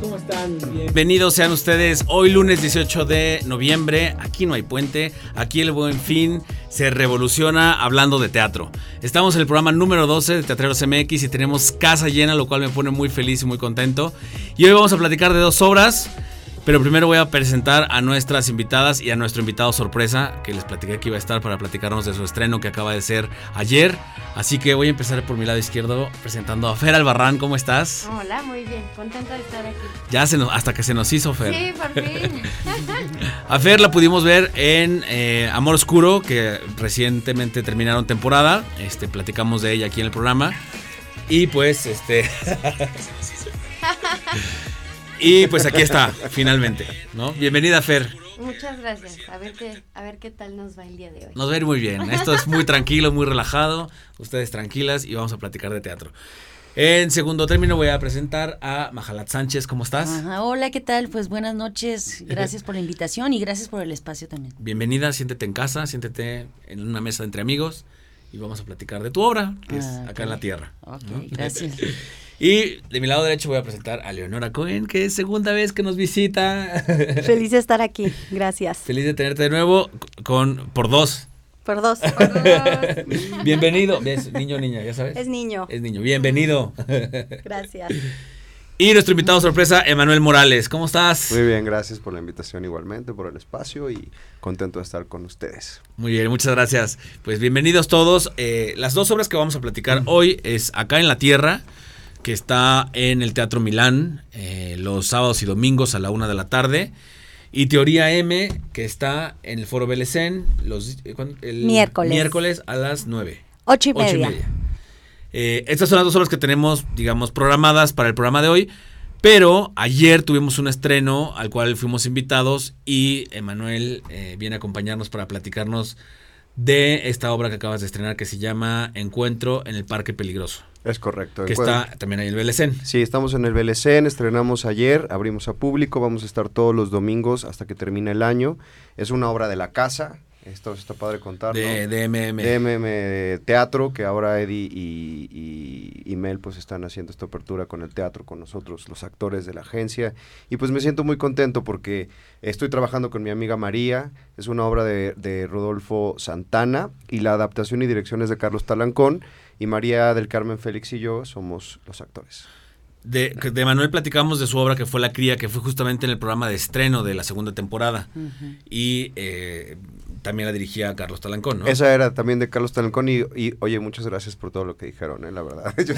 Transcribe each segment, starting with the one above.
¿cómo están? Bienvenidos sean ustedes hoy lunes 18 de noviembre. Aquí no hay puente, aquí el buen fin se revoluciona hablando de teatro. Estamos en el programa número 12 de Teatreros MX y tenemos casa llena, lo cual me pone muy feliz y muy contento. Y hoy vamos a platicar de dos obras. Pero primero voy a presentar a nuestras invitadas y a nuestro invitado sorpresa, que les platiqué que iba a estar para platicarnos de su estreno que acaba de ser ayer. Así que voy a empezar por mi lado izquierdo presentando a Fer Albarrán. ¿Cómo estás? Hola, muy bien. Contenta de estar aquí. Ya se nos, hasta que se nos hizo Fer. Sí, por fin. a Fer la pudimos ver en eh, Amor Oscuro, que recientemente terminaron temporada. Este, platicamos de ella aquí en el programa. Y pues, este... Y pues aquí está, finalmente, ¿no? Bienvenida, Fer. Muchas gracias. A ver qué, a ver qué tal nos va el día de hoy. Nos va a ir muy bien. Esto es muy tranquilo, muy relajado. Ustedes tranquilas y vamos a platicar de teatro. En segundo término voy a presentar a Majalat Sánchez. ¿Cómo estás? hola, ¿qué tal? Pues buenas noches. Gracias por la invitación y gracias por el espacio también. Bienvenida, siéntete en casa, siéntete en una mesa entre amigos y vamos a platicar de tu obra, que es ah, Acá en la Tierra. Ok, gracias. Y de mi lado derecho voy a presentar a Leonora Cohen, que es segunda vez que nos visita. Feliz de estar aquí, gracias. Feliz de tenerte de nuevo con por dos. Por dos. Bienvenido. ¿Ves? Niño o niña, ya sabes. Es niño. Es niño. Bienvenido. Gracias. Y nuestro invitado sorpresa, Emanuel Morales. ¿Cómo estás? Muy bien, gracias por la invitación igualmente, por el espacio y contento de estar con ustedes. Muy bien, muchas gracias. Pues bienvenidos todos. Eh, las dos obras que vamos a platicar hoy es Acá en la Tierra que está en el Teatro Milán eh, los sábados y domingos a la una de la tarde. Y Teoría M, que está en el Foro Belecén los, eh, el miércoles. miércoles a las nueve. Ocho y media. Eh, estas son las dos horas que tenemos, digamos, programadas para el programa de hoy. Pero ayer tuvimos un estreno al cual fuimos invitados y Emanuel viene a acompañarnos para platicarnos de esta obra que acabas de estrenar que se llama Encuentro en el Parque Peligroso. Es correcto. Que está también ahí el BLCN. Sí, estamos en el BLCN, estrenamos ayer, abrimos a público, vamos a estar todos los domingos hasta que termine el año. Es una obra de la casa, esto está padre contar. De, DMM. DMM Teatro, que ahora Eddie y, Mel pues están haciendo esta apertura con el teatro, con nosotros, los actores de la agencia. Y pues me siento muy contento porque estoy trabajando con mi amiga María, es una obra de, de Rodolfo Santana y la adaptación y dirección es de Carlos Talancón y María del Carmen Félix y yo somos los actores. De, de, Manuel platicamos de su obra que fue La Cría, que fue justamente en el programa de estreno de la segunda temporada. Y eh, también la dirigía Carlos Talancón, ¿no? Esa era también de Carlos Talancón y, oye, muchas gracias por todo lo que dijeron, ¿eh? la verdad. Yo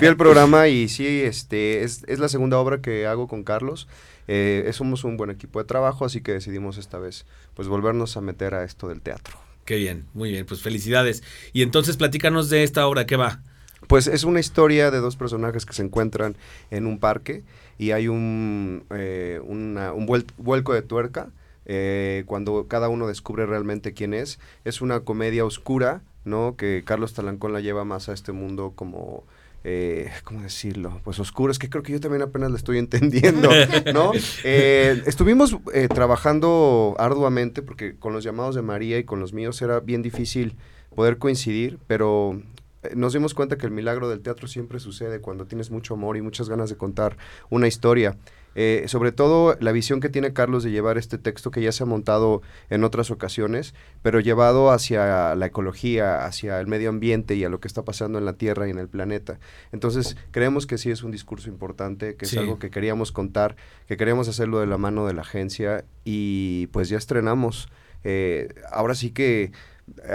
vi el programa y sí, este, es, es, la segunda obra que hago con Carlos. Eh, somos un buen equipo de trabajo, así que decidimos esta vez pues volvernos a meter a esto del teatro. Qué bien, muy bien, pues felicidades. Y entonces platícanos de esta obra, ¿qué va? Pues es una historia de dos personajes que se encuentran en un parque y hay un, eh, un vuelco de tuerca eh, cuando cada uno descubre realmente quién es. Es una comedia oscura, ¿no? Que Carlos Talancón la lleva más a este mundo como eh, ¿cómo decirlo? Pues oscuro, es que creo que yo también apenas lo estoy entendiendo, ¿no? Eh, estuvimos eh, trabajando arduamente porque con los llamados de María y con los míos era bien difícil poder coincidir, pero eh, nos dimos cuenta que el milagro del teatro siempre sucede cuando tienes mucho amor y muchas ganas de contar una historia. Eh, sobre todo la visión que tiene Carlos de llevar este texto que ya se ha montado en otras ocasiones, pero llevado hacia la ecología, hacia el medio ambiente y a lo que está pasando en la Tierra y en el planeta. Entonces, creemos que sí es un discurso importante, que es algo que queríamos contar, que queríamos hacerlo de la mano de la agencia y pues ya estrenamos. Eh, ahora sí que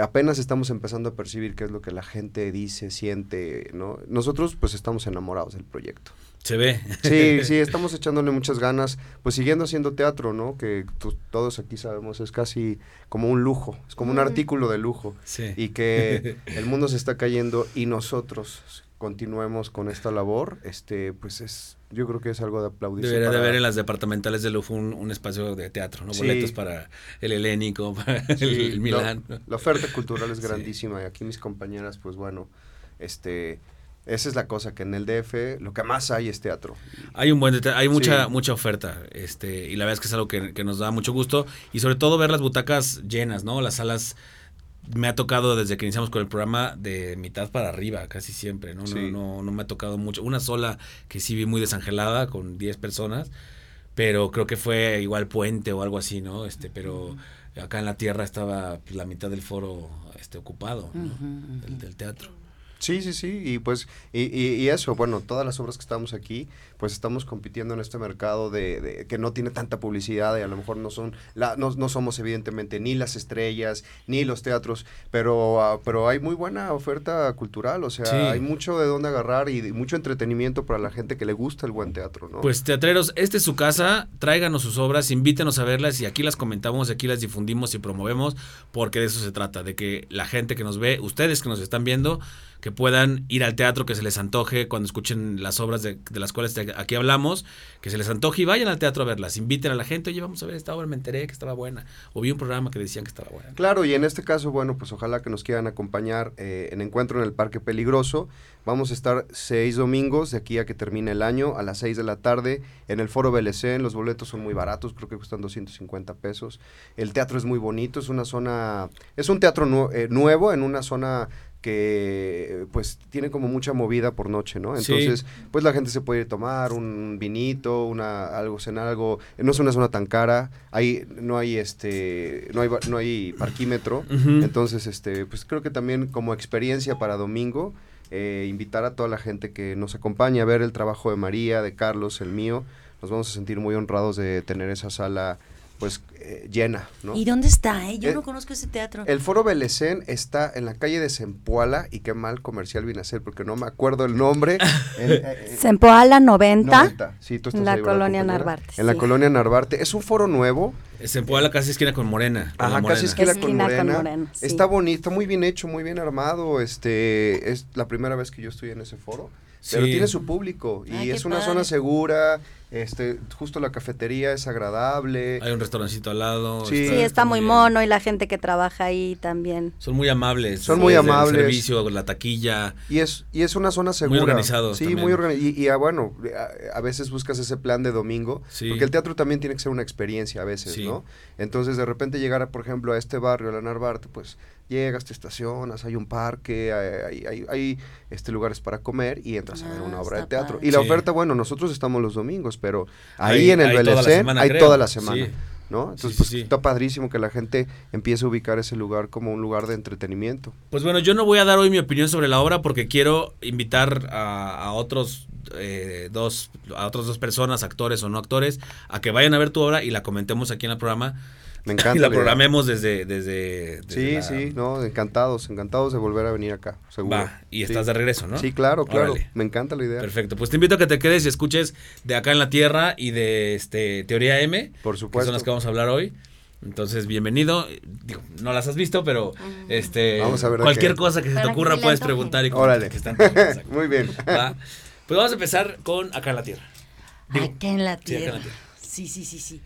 apenas estamos empezando a percibir qué es lo que la gente dice, siente, ¿no? Nosotros pues estamos enamorados del proyecto. Se ve. Sí, sí, estamos echándole muchas ganas, pues siguiendo haciendo teatro, ¿no? Que todos aquí sabemos es casi como un lujo, es como un artículo de lujo. Sí. Y que el mundo se está cayendo y nosotros continuemos con esta labor, este, pues es, yo creo que es algo de aplaudir. Debería de haber en las departamentales de Lujo un, espacio de teatro, ¿no? Boletos para el helénico, para el, Milán. la oferta cultural es grandísima y aquí mis compañeras, pues bueno, este esa es la cosa, que en el DF lo que más hay es teatro. Hay un buen hay mucha mucha oferta, este, y la verdad es que es algo que, nos da mucho gusto y sobre todo ver las butacas llenas, ¿no? Las salas me ha tocado desde que iniciamos con el programa de mitad para arriba, casi siempre, ¿no? Sí. No, no, no me ha tocado mucho. Una sola que sí vi muy desangelada con 10 personas, pero creo que fue igual puente o algo así, ¿no? Este, pero acá en la tierra estaba pues, la mitad del foro este ocupado, ¿no? Del teatro. Sí, sí, sí, y pues, y, y- y eso, bueno, todas las obras que estamos aquí, pues estamos compitiendo en este mercado de, de- que no tiene tanta publicidad y a lo mejor no son, la, no, no somos evidentemente ni las estrellas, ni los teatros, pero, ah, pero hay muy buena oferta cultural, o sea, Sí. hay mucho de dónde agarrar y de- mucho entretenimiento para la gente que le gusta el buen teatro, ¿no? Pues teatreros, esta es su casa, tráiganos sus obras, invítenos a verlas y aquí las comentamos, aquí las difundimos y promovemos, porque de eso se trata, de que la gente que nos ve, ustedes que nos están viendo, que puedan ir al teatro, que se les antoje cuando escuchen las obras de, las cuales te- aquí hablamos, que se les antoje y vayan al teatro a verlas, inviten a la gente, oye, vamos a ver esta obra, me enteré que estaba buena, o vi un programa que decían que estaba buena. Claro, y en este caso, bueno, pues ojalá que nos quieran acompañar eh, en Encuentro en el Parque Peligroso. Vamos a estar seis domingos de aquí a que termine el año, a las seis de la tarde, en el Foro BLC. Los boletos son muy baratos, creo que cuestan 250 pesos. El teatro es muy bonito, es una zona, es un teatro eh, nuevo en una zona que pues tiene como mucha movida por noche, ¿no? Sí. Entonces, pues la gente se puede ir a tomar un vinito, una algo cenar algo, no es una zona tan cara, hay no hay este no hay no hay parquímetro, entonces este pues creo que también como experiencia para domingo eh, invitar a toda la gente que nos acompañe a ver el trabajo de María, de Carlos, el mío, nos vamos a sentir muy honrados de tener esa sala pues eh, llena, ¿no? ¿Y dónde está? eh? Yo Eh, no conozco ese teatro. El Foro Belecén está en la calle de Zempoala y qué mal comercial vine a hacer porque no me acuerdo el nombre. Eh, eh, Sempoala 90. 90. Sí, tú estás En la ahí, ¿verdad, colonia? Narvarte, En la colonia Narvarte. Es un foro nuevo. Se puede la casi esquina con Morena. con la Ajá, casi Morena. esquina, con Esquina con Morena. Morena, sí. Está bonito, muy bien hecho, muy bien armado. Este es la primera vez que yo estoy en ese foro. Pero Sí. tiene su público y Ay, qué es una padre. zona segura. Este, justo la cafetería es agradable. Hay un restaurancito al lado. Sí. Sí, está muy bien. mono y la gente que trabaja ahí también. Son muy amables. Son muy el amables. servicio, la taquilla. Y es, y es una zona segura. organizados Sí, también. muy organizado. Y, y, ah, bueno, a, a veces buscas ese plan de domingo. Sí. Porque el teatro también tiene que ser una experiencia a veces, Sí. ¿no? Entonces, de repente llegar, a, por ejemplo, a este barrio, a la Narvarte, pues llegas, te estacionas, hay un parque, hay, hay, hay- hay, este, lugares para comer y entras a ver Ah, una obra de teatro. padre. Y la Sí. oferta, bueno, nosotros estamos los domingos, pero ahí Hay- en el hay toda la BLC semana, hay creo. toda la semana. Sí. ¿no? Entonces, sí, pues sí. está padrísimo que la gente empiece a ubicar ese lugar como un lugar de entretenimiento. Pues bueno, yo no voy a dar hoy mi opinión sobre la obra porque quiero invitar a, a otros eh, dos, a otras dos personas, actores o no actores, a que vayan a ver tu obra y la comentemos aquí en el programa. Me encanta. y la programemos desde, desde, desde Sí, la- sí, no, encantados, encantados de volver a venir acá, seguro. Va, y estás Sí. de regreso, ¿no? Sí, claro, claro. Órale. Me encanta la idea. Perfecto, pues te invito a que te quedes y escuches de acá en la Tierra y de este Teoría M, Por que supuesto. son las que vamos a hablar hoy. Entonces, bienvenido. Digo, no las has visto, pero este Vamos a ver cualquier qué. cosa que se te que ocurra puedes preguntar y Órale. que están. Muy bien. Va. Pues vamos a empezar con acá en la Tierra. Digo, acá en la sí, acá en tierra. la Tierra. Sí, sí, sí, sí.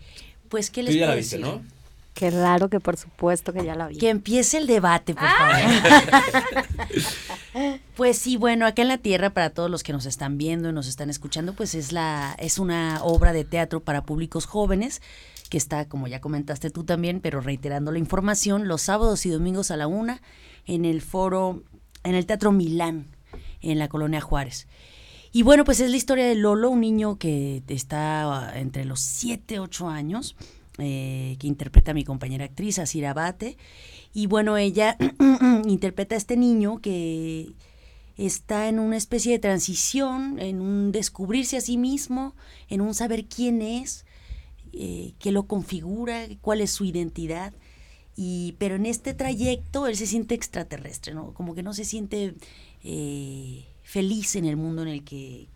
Pues, ¿qué Tú les ya puedo la viste, decir? ¿no? Claro que por supuesto que ya la vi. Que empiece el debate, por Ah. favor. pues sí, bueno, acá en la Tierra, para todos los que nos están viendo y nos están escuchando, pues es la, es una obra de teatro para públicos jóvenes, que está, como ya comentaste tú también, pero reiterando la información, los sábados y domingos a la una, en el foro, en el Teatro Milán, en la colonia Juárez. Y bueno, pues es la historia de Lolo, un niño que está ah, entre los 7, 8 años, eh, que interpreta a mi compañera actriz, Asira Abate. Y bueno, ella interpreta a este niño que está en una especie de transición, en un descubrirse a sí mismo, en un saber quién es, eh, qué lo configura, cuál es su identidad. Y, pero en este trayecto él se siente extraterrestre, ¿no? Como que no se siente eh, feliz en el mundo en el que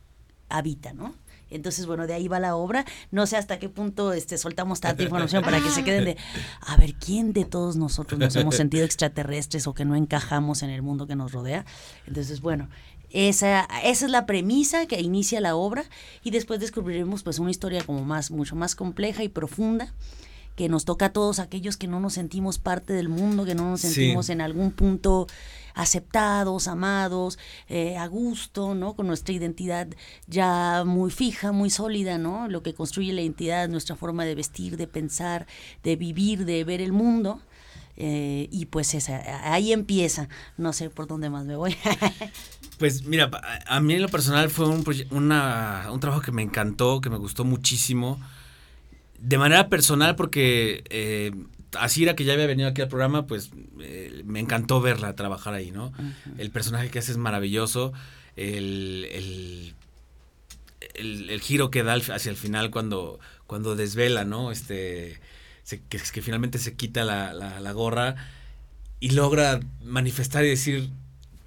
habita, ¿no? Entonces, bueno, de ahí va la obra. No sé hasta qué punto este, soltamos tanta información para que se queden de, a ver, ¿quién de todos nosotros nos hemos sentido extraterrestres o que no encajamos en el mundo que nos rodea? Entonces, bueno, esa, esa es la premisa que inicia la obra y después descubriremos pues una historia como más, mucho más compleja y profunda que nos toca a todos aquellos que no nos sentimos parte del mundo, que no nos Sí. sentimos en algún punto aceptados, amados, eh, a gusto, ¿no? Con nuestra identidad ya muy fija, muy sólida, ¿no? Lo que construye la identidad, nuestra forma de vestir, de pensar, de vivir, de ver el mundo. eh, y pues esa, ahí empieza. No sé por dónde más me voy. Pues mira, a mí en lo personal fue un, una, un trabajo que me encantó, que me gustó muchísimo. De manera personal, porque eh, Asira, que ya había venido aquí al programa, pues eh, me encantó verla trabajar ahí, ¿no? El personaje que hace es maravilloso. El, el, el, giro que da hacia el final cuando, cuando desvela, ¿no? Este, que, que, finalmente se quita la, la, la gorra y logra manifestar y decir,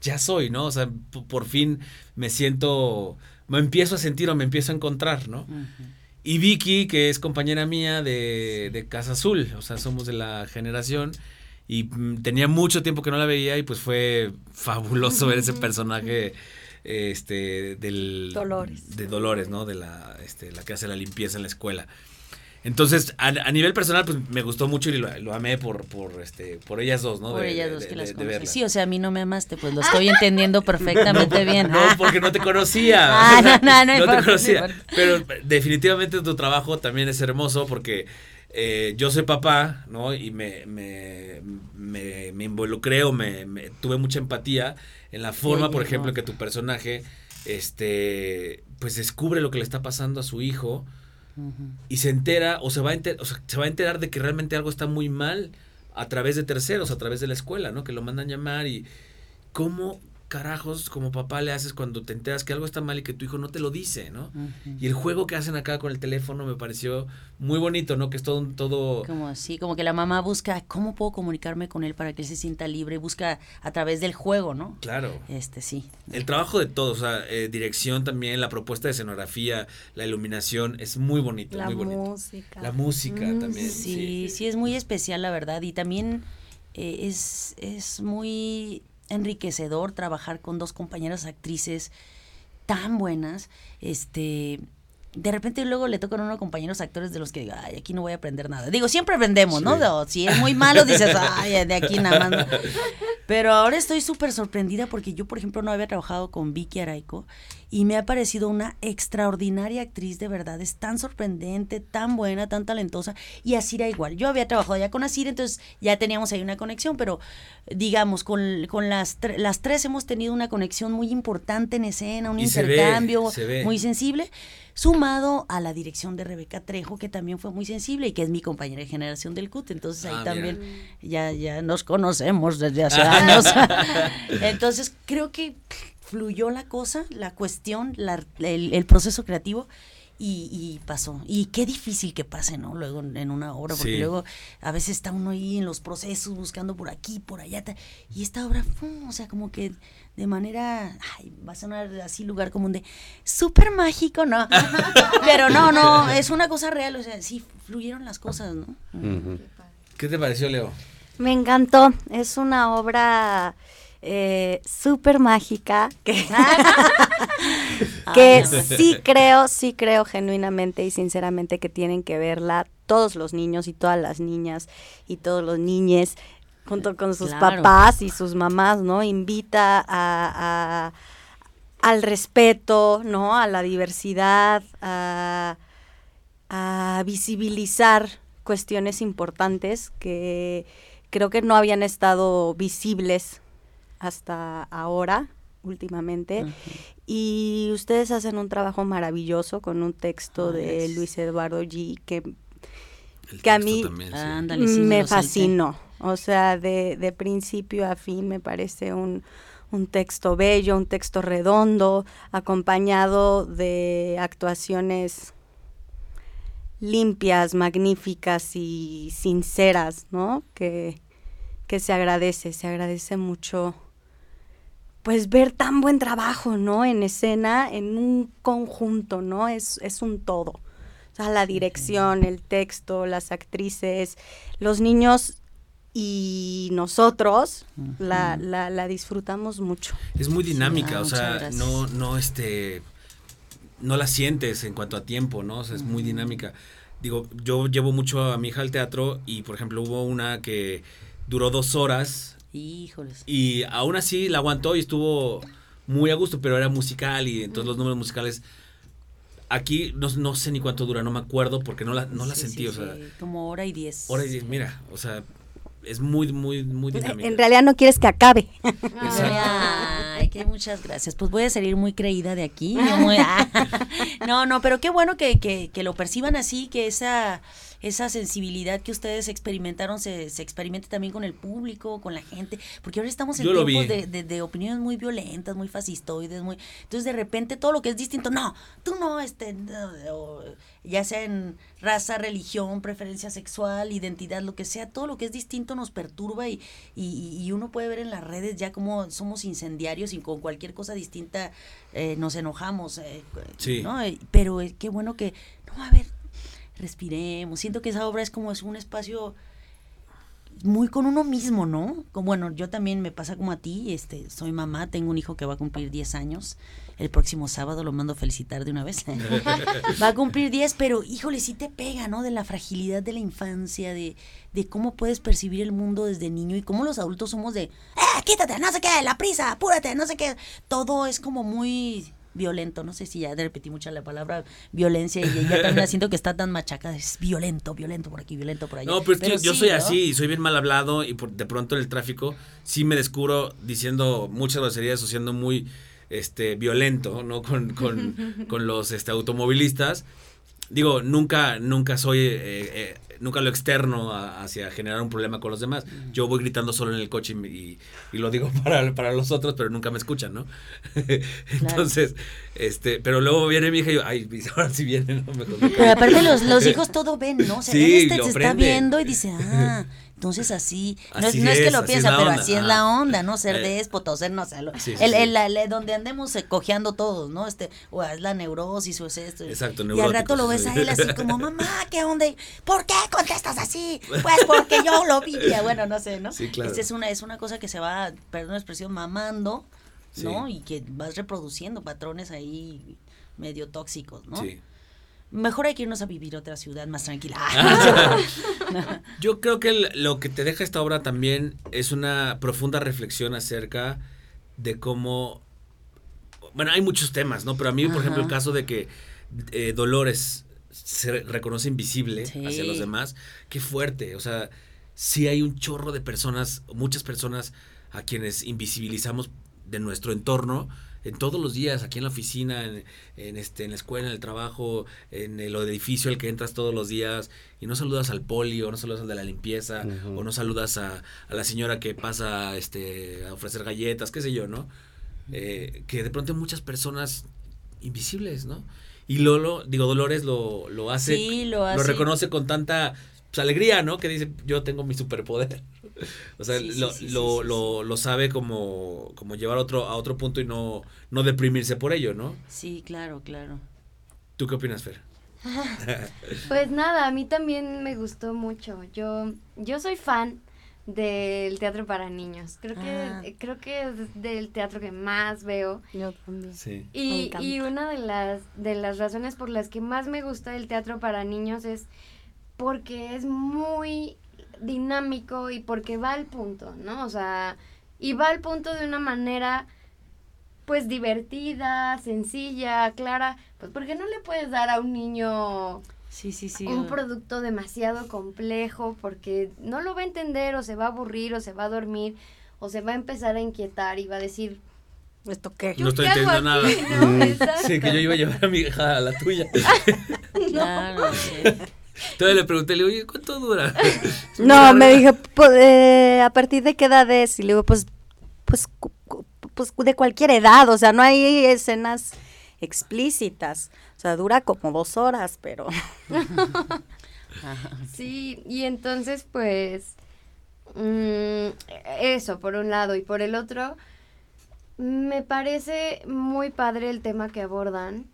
ya soy, ¿no? O sea, por fin me siento, me empiezo a sentir o me empiezo a encontrar, ¿no? Y Vicky, que es compañera mía de, de, Casa Azul, o sea, somos de la generación. Y mm, tenía mucho tiempo que no la veía y pues fue fabuloso ver ese personaje este del Dolores. de Dolores, ¿no? De la este, la que hace la limpieza en la escuela. Entonces, a, nivel personal, pues me gustó mucho y lo, amé por, por, este, por ellas dos, ¿no? Por ellas dos que las conocí. Sí, o sea, a mí no me amaste, pues lo estoy entendiendo perfectamente bien. No, porque no te conocía. Ah, no, no, no, no te conocía. Pero definitivamente tu trabajo también es hermoso porque eh, yo soy papá, ¿no? Y me, me, me, me involucré o me, tuve mucha empatía en la forma, por ejemplo, que tu personaje, este, pues descubre lo que le está pasando a su hijo y se entera o se va a se va a enterar de que realmente algo está muy mal a través de terceros, a través de la escuela, ¿no? Que lo mandan llamar y cómo carajos como papá le haces cuando te enteras que algo está mal y que tu hijo no te lo dice, ¿no? Y el juego que hacen acá con el teléfono me pareció muy bonito, ¿no? Que es todo todo... Como así, como que la mamá busca cómo puedo comunicarme con él para que él se sienta libre, busca a través del juego, ¿no? Claro. Este, sí. El trabajo de todos, o sea, eh, dirección también, la propuesta de escenografía, la iluminación, es muy bonito, la muy bonito. música. La música también. Sí, sí, es muy especial, la verdad, y también eh, es, es muy enriquecedor trabajar con dos compañeras actrices tan buenas, este, de repente luego le tocan a unos compañeros actores de los que digo, ay, aquí no voy a aprender nada. Digo, siempre aprendemos, ¿no? si es muy malo, dices, ay, de aquí nada más. Pero ahora estoy súper sorprendida porque yo, por ejemplo, no había trabajado con Vicky Araico y me ha parecido una extraordinaria actriz, de verdad. Es tan sorprendente, tan buena, tan talentosa. Y Asira igual. Yo había trabajado ya con Asira, entonces ya teníamos ahí una conexión, pero digamos, con, con las, las tres hemos tenido una conexión muy importante en escena, un intercambio muy sensible sumado a la dirección de Rebeca Trejo, que también fue muy sensible y que es mi compañera de generación del CUT. Entonces ahí ah, también ya, ya nos conocemos desde hace años. Entonces creo que fluyó la cosa, la cuestión, el, proceso creativo. Y, pasó. Y qué difícil que pase, ¿no? Luego en una obra, porque luego a veces está uno ahí en los procesos buscando por aquí, por allá. Y esta obra, o sea, como que de manera, ay, va a sonar así lugar común de súper mágico, ¿no? Pero no, no, es una cosa real, o sea, sí, fluyeron las cosas, ¿no? ¿Qué te pareció, Leo? Me encantó, es una obra eh, súper mágica que, que sí creo, sí creo genuinamente y sinceramente que tienen que verla todos los niños y todas las niñas y todos los niñes junto con sus papás y sus mamás, ¿no? Invita a, al respeto, ¿no? A la diversidad, a, a visibilizar cuestiones importantes que creo que no habían estado visibles hasta ahora, últimamente. Y ustedes hacen un trabajo maravilloso con un texto de Luis Eduardo G que, que a mí me fascinó. O sea, de, de principio a fin me parece un, un texto bello, un texto redondo, acompañado de actuaciones limpias, magníficas y sinceras, ¿no? Que, que se agradece, se agradece mucho pues ver tan buen trabajo, ¿no? En escena, en un conjunto, ¿no? Es, es un todo. O sea, la dirección, el texto, las actrices, los niños y nosotros la, la, la, disfrutamos mucho. Es muy dinámica, o sea, no, no, este, no la sientes en cuanto a tiempo, ¿no? O sea, es muy dinámica. Digo, yo llevo mucho a mi hija al teatro y, por ejemplo, hubo una que duró dos horas. Híjoles. Y aún así la aguantó y estuvo muy a gusto, pero era musical y entonces los números musicales Aquí no, no, sé ni cuánto dura, no me acuerdo porque no la, no la sentí, o sea. Como hora y diez. Hora y diez, mira, o sea, es muy, muy, muy dinámica. En realidad no quieres que acabe. Ay, que muchas gracias. Pues voy a salir muy creída de aquí. No, no, pero qué bueno que, que, que lo perciban así, que esa esa sensibilidad que ustedes experimentaron se, se experimente también con el público, con la gente, porque ahora estamos en Yo tiempos de, de- de opiniones muy violentas, muy fascistoides, muy entonces de repente todo lo que es distinto, no, tú no, este, no, o ya sea en raza, religión, preferencia sexual, identidad, lo que sea, todo lo que es distinto nos perturba y, y, y uno puede ver en las redes ya como somos incendiarios y con cualquier cosa distinta eh, nos enojamos, eh, Sí. ¿no? Pero eh, qué bueno que, no, a ver, respiremos. Siento que esa obra es como es un espacio muy con uno mismo, ¿no? Como, bueno, yo también me pasa como a ti, este, soy mamá, tengo un hijo que va a cumplir 10 años. El próximo sábado lo mando a felicitar de una vez. va a cumplir 10, pero híjole, sí te pega, ¿no? De la fragilidad de la infancia, de, de cómo puedes percibir el mundo desde niño y cómo los adultos somos de, ¡eh, quítate, no sé qué, la prisa, apúrate, no sé qué! Todo es como muy violento, no sé si ya repetí mucho la palabra violencia y ya también la siento que está tan machacada, es violento, violento por aquí, violento por allá. No, pero es que yo sí, soy ¿no? así y soy bien mal hablado y por, de pronto en el tráfico sí me descubro diciendo muchas groserías o siendo muy este violento, ¿no? Con, con, con los este, automovilistas. Digo, nunca, nunca soy, eh, eh, nunca lo externo a- hacia generar un problema con los demás. Yo voy gritando solo en el coche y, y- y lo digo para, para los otros, pero nunca me escuchan, ¿no? Entonces, este, pero luego viene mi hija y yo, ay, ahora sí viene, ¿no? Mejor Pero aparte los, los hijos todo ven, ¿no? O sea, Sí, lo se está viendo y dice, ah, entonces así. No, Así es, no es que lo piensa, pero onda, así es la onda, ¿no? Ser Eh. déspota o ser, no sé, Sí, sí, el, el- donde andemos cojeando todos, ¿no? Este, o es la neurosis o es esto. Exacto, Y al rato lo ves a él así como, mamá, ¿qué onda? ¿Por qué contestas así? Pues porque yo lo vivía. Bueno, no sé, ¿no? Sí, claro. Esta es una, es una cosa que se va, perdón la expresión, mamando, ¿no? Y que vas reproduciendo patrones ahí medio tóxicos, ¿no? Sí. Mejor hay que irnos a vivir a otra ciudad más tranquila. Yo creo que el- lo que te deja esta obra también es una profunda reflexión acerca de cómo... Bueno, hay muchos temas, ¿no? Pero a mí, por ejemplo, el caso de que eh, Dolores se reconoce invisible Sí. hacia los demás, qué fuerte. O sea, sí hay un chorro de personas, muchas personas a quienes invisibilizamos de nuestro entorno en todos los días, aquí en la oficina, en, en, este, en la escuela, en el trabajo, en el edificio al que entras todos los días y no saludas al poli o no saludas al de la limpieza o no saludas a, a la señora que pasa este, a ofrecer galletas, qué sé yo, ¿no? Eh, que de pronto hay muchas personas invisibles, ¿no? Y Lolo, digo, Dolores lo, lo hace, Sí, lo hace. reconoce con tanta pues, alegría, ¿no? Que dice, yo tengo mi superpoder. O sea, Sí, lo, sí, sí, lo, sí, lo, lo sabe como, como llevar a otro, a otro punto y no, no deprimirse por ello, ¿no? Sí, claro, claro. ¿Tú qué opinas, Fer? Pues nada, a mí también me gustó mucho. Yo, yo soy fan del teatro para niños. Creo que, Ah. creo que es del teatro que más veo. Yo también. Sí. Y, y una de las, de las razones por las que más me gusta el teatro para niños es porque es muy dinámico y porque va al punto, ¿no? O sea, y va al punto de una manera pues divertida, sencilla, clara, pues porque no le puedes dar a un niño Sí, sí, sí. un producto demasiado complejo porque no lo va a entender o se va a aburrir o se va a dormir o se va a empezar a inquietar y va a decir, ¿Esto qué? No estoy ¿qué hago entendiendo aquí?", nada. ¿no? Sí, que yo iba a llevar a mi hija a la tuya. Claro, sí. Entonces le pregunté, le digo, oye, ¿cuánto dura? No, me dije, "Po- eh, ¿a partir de qué edad es? Y le digo, pues, pues, pues de cualquier edad, o sea, no hay escenas explícitas. O sea, dura como dos horas, pero... Sí, y entonces pues mm, eso por un lado y por el otro me parece muy padre el tema que abordan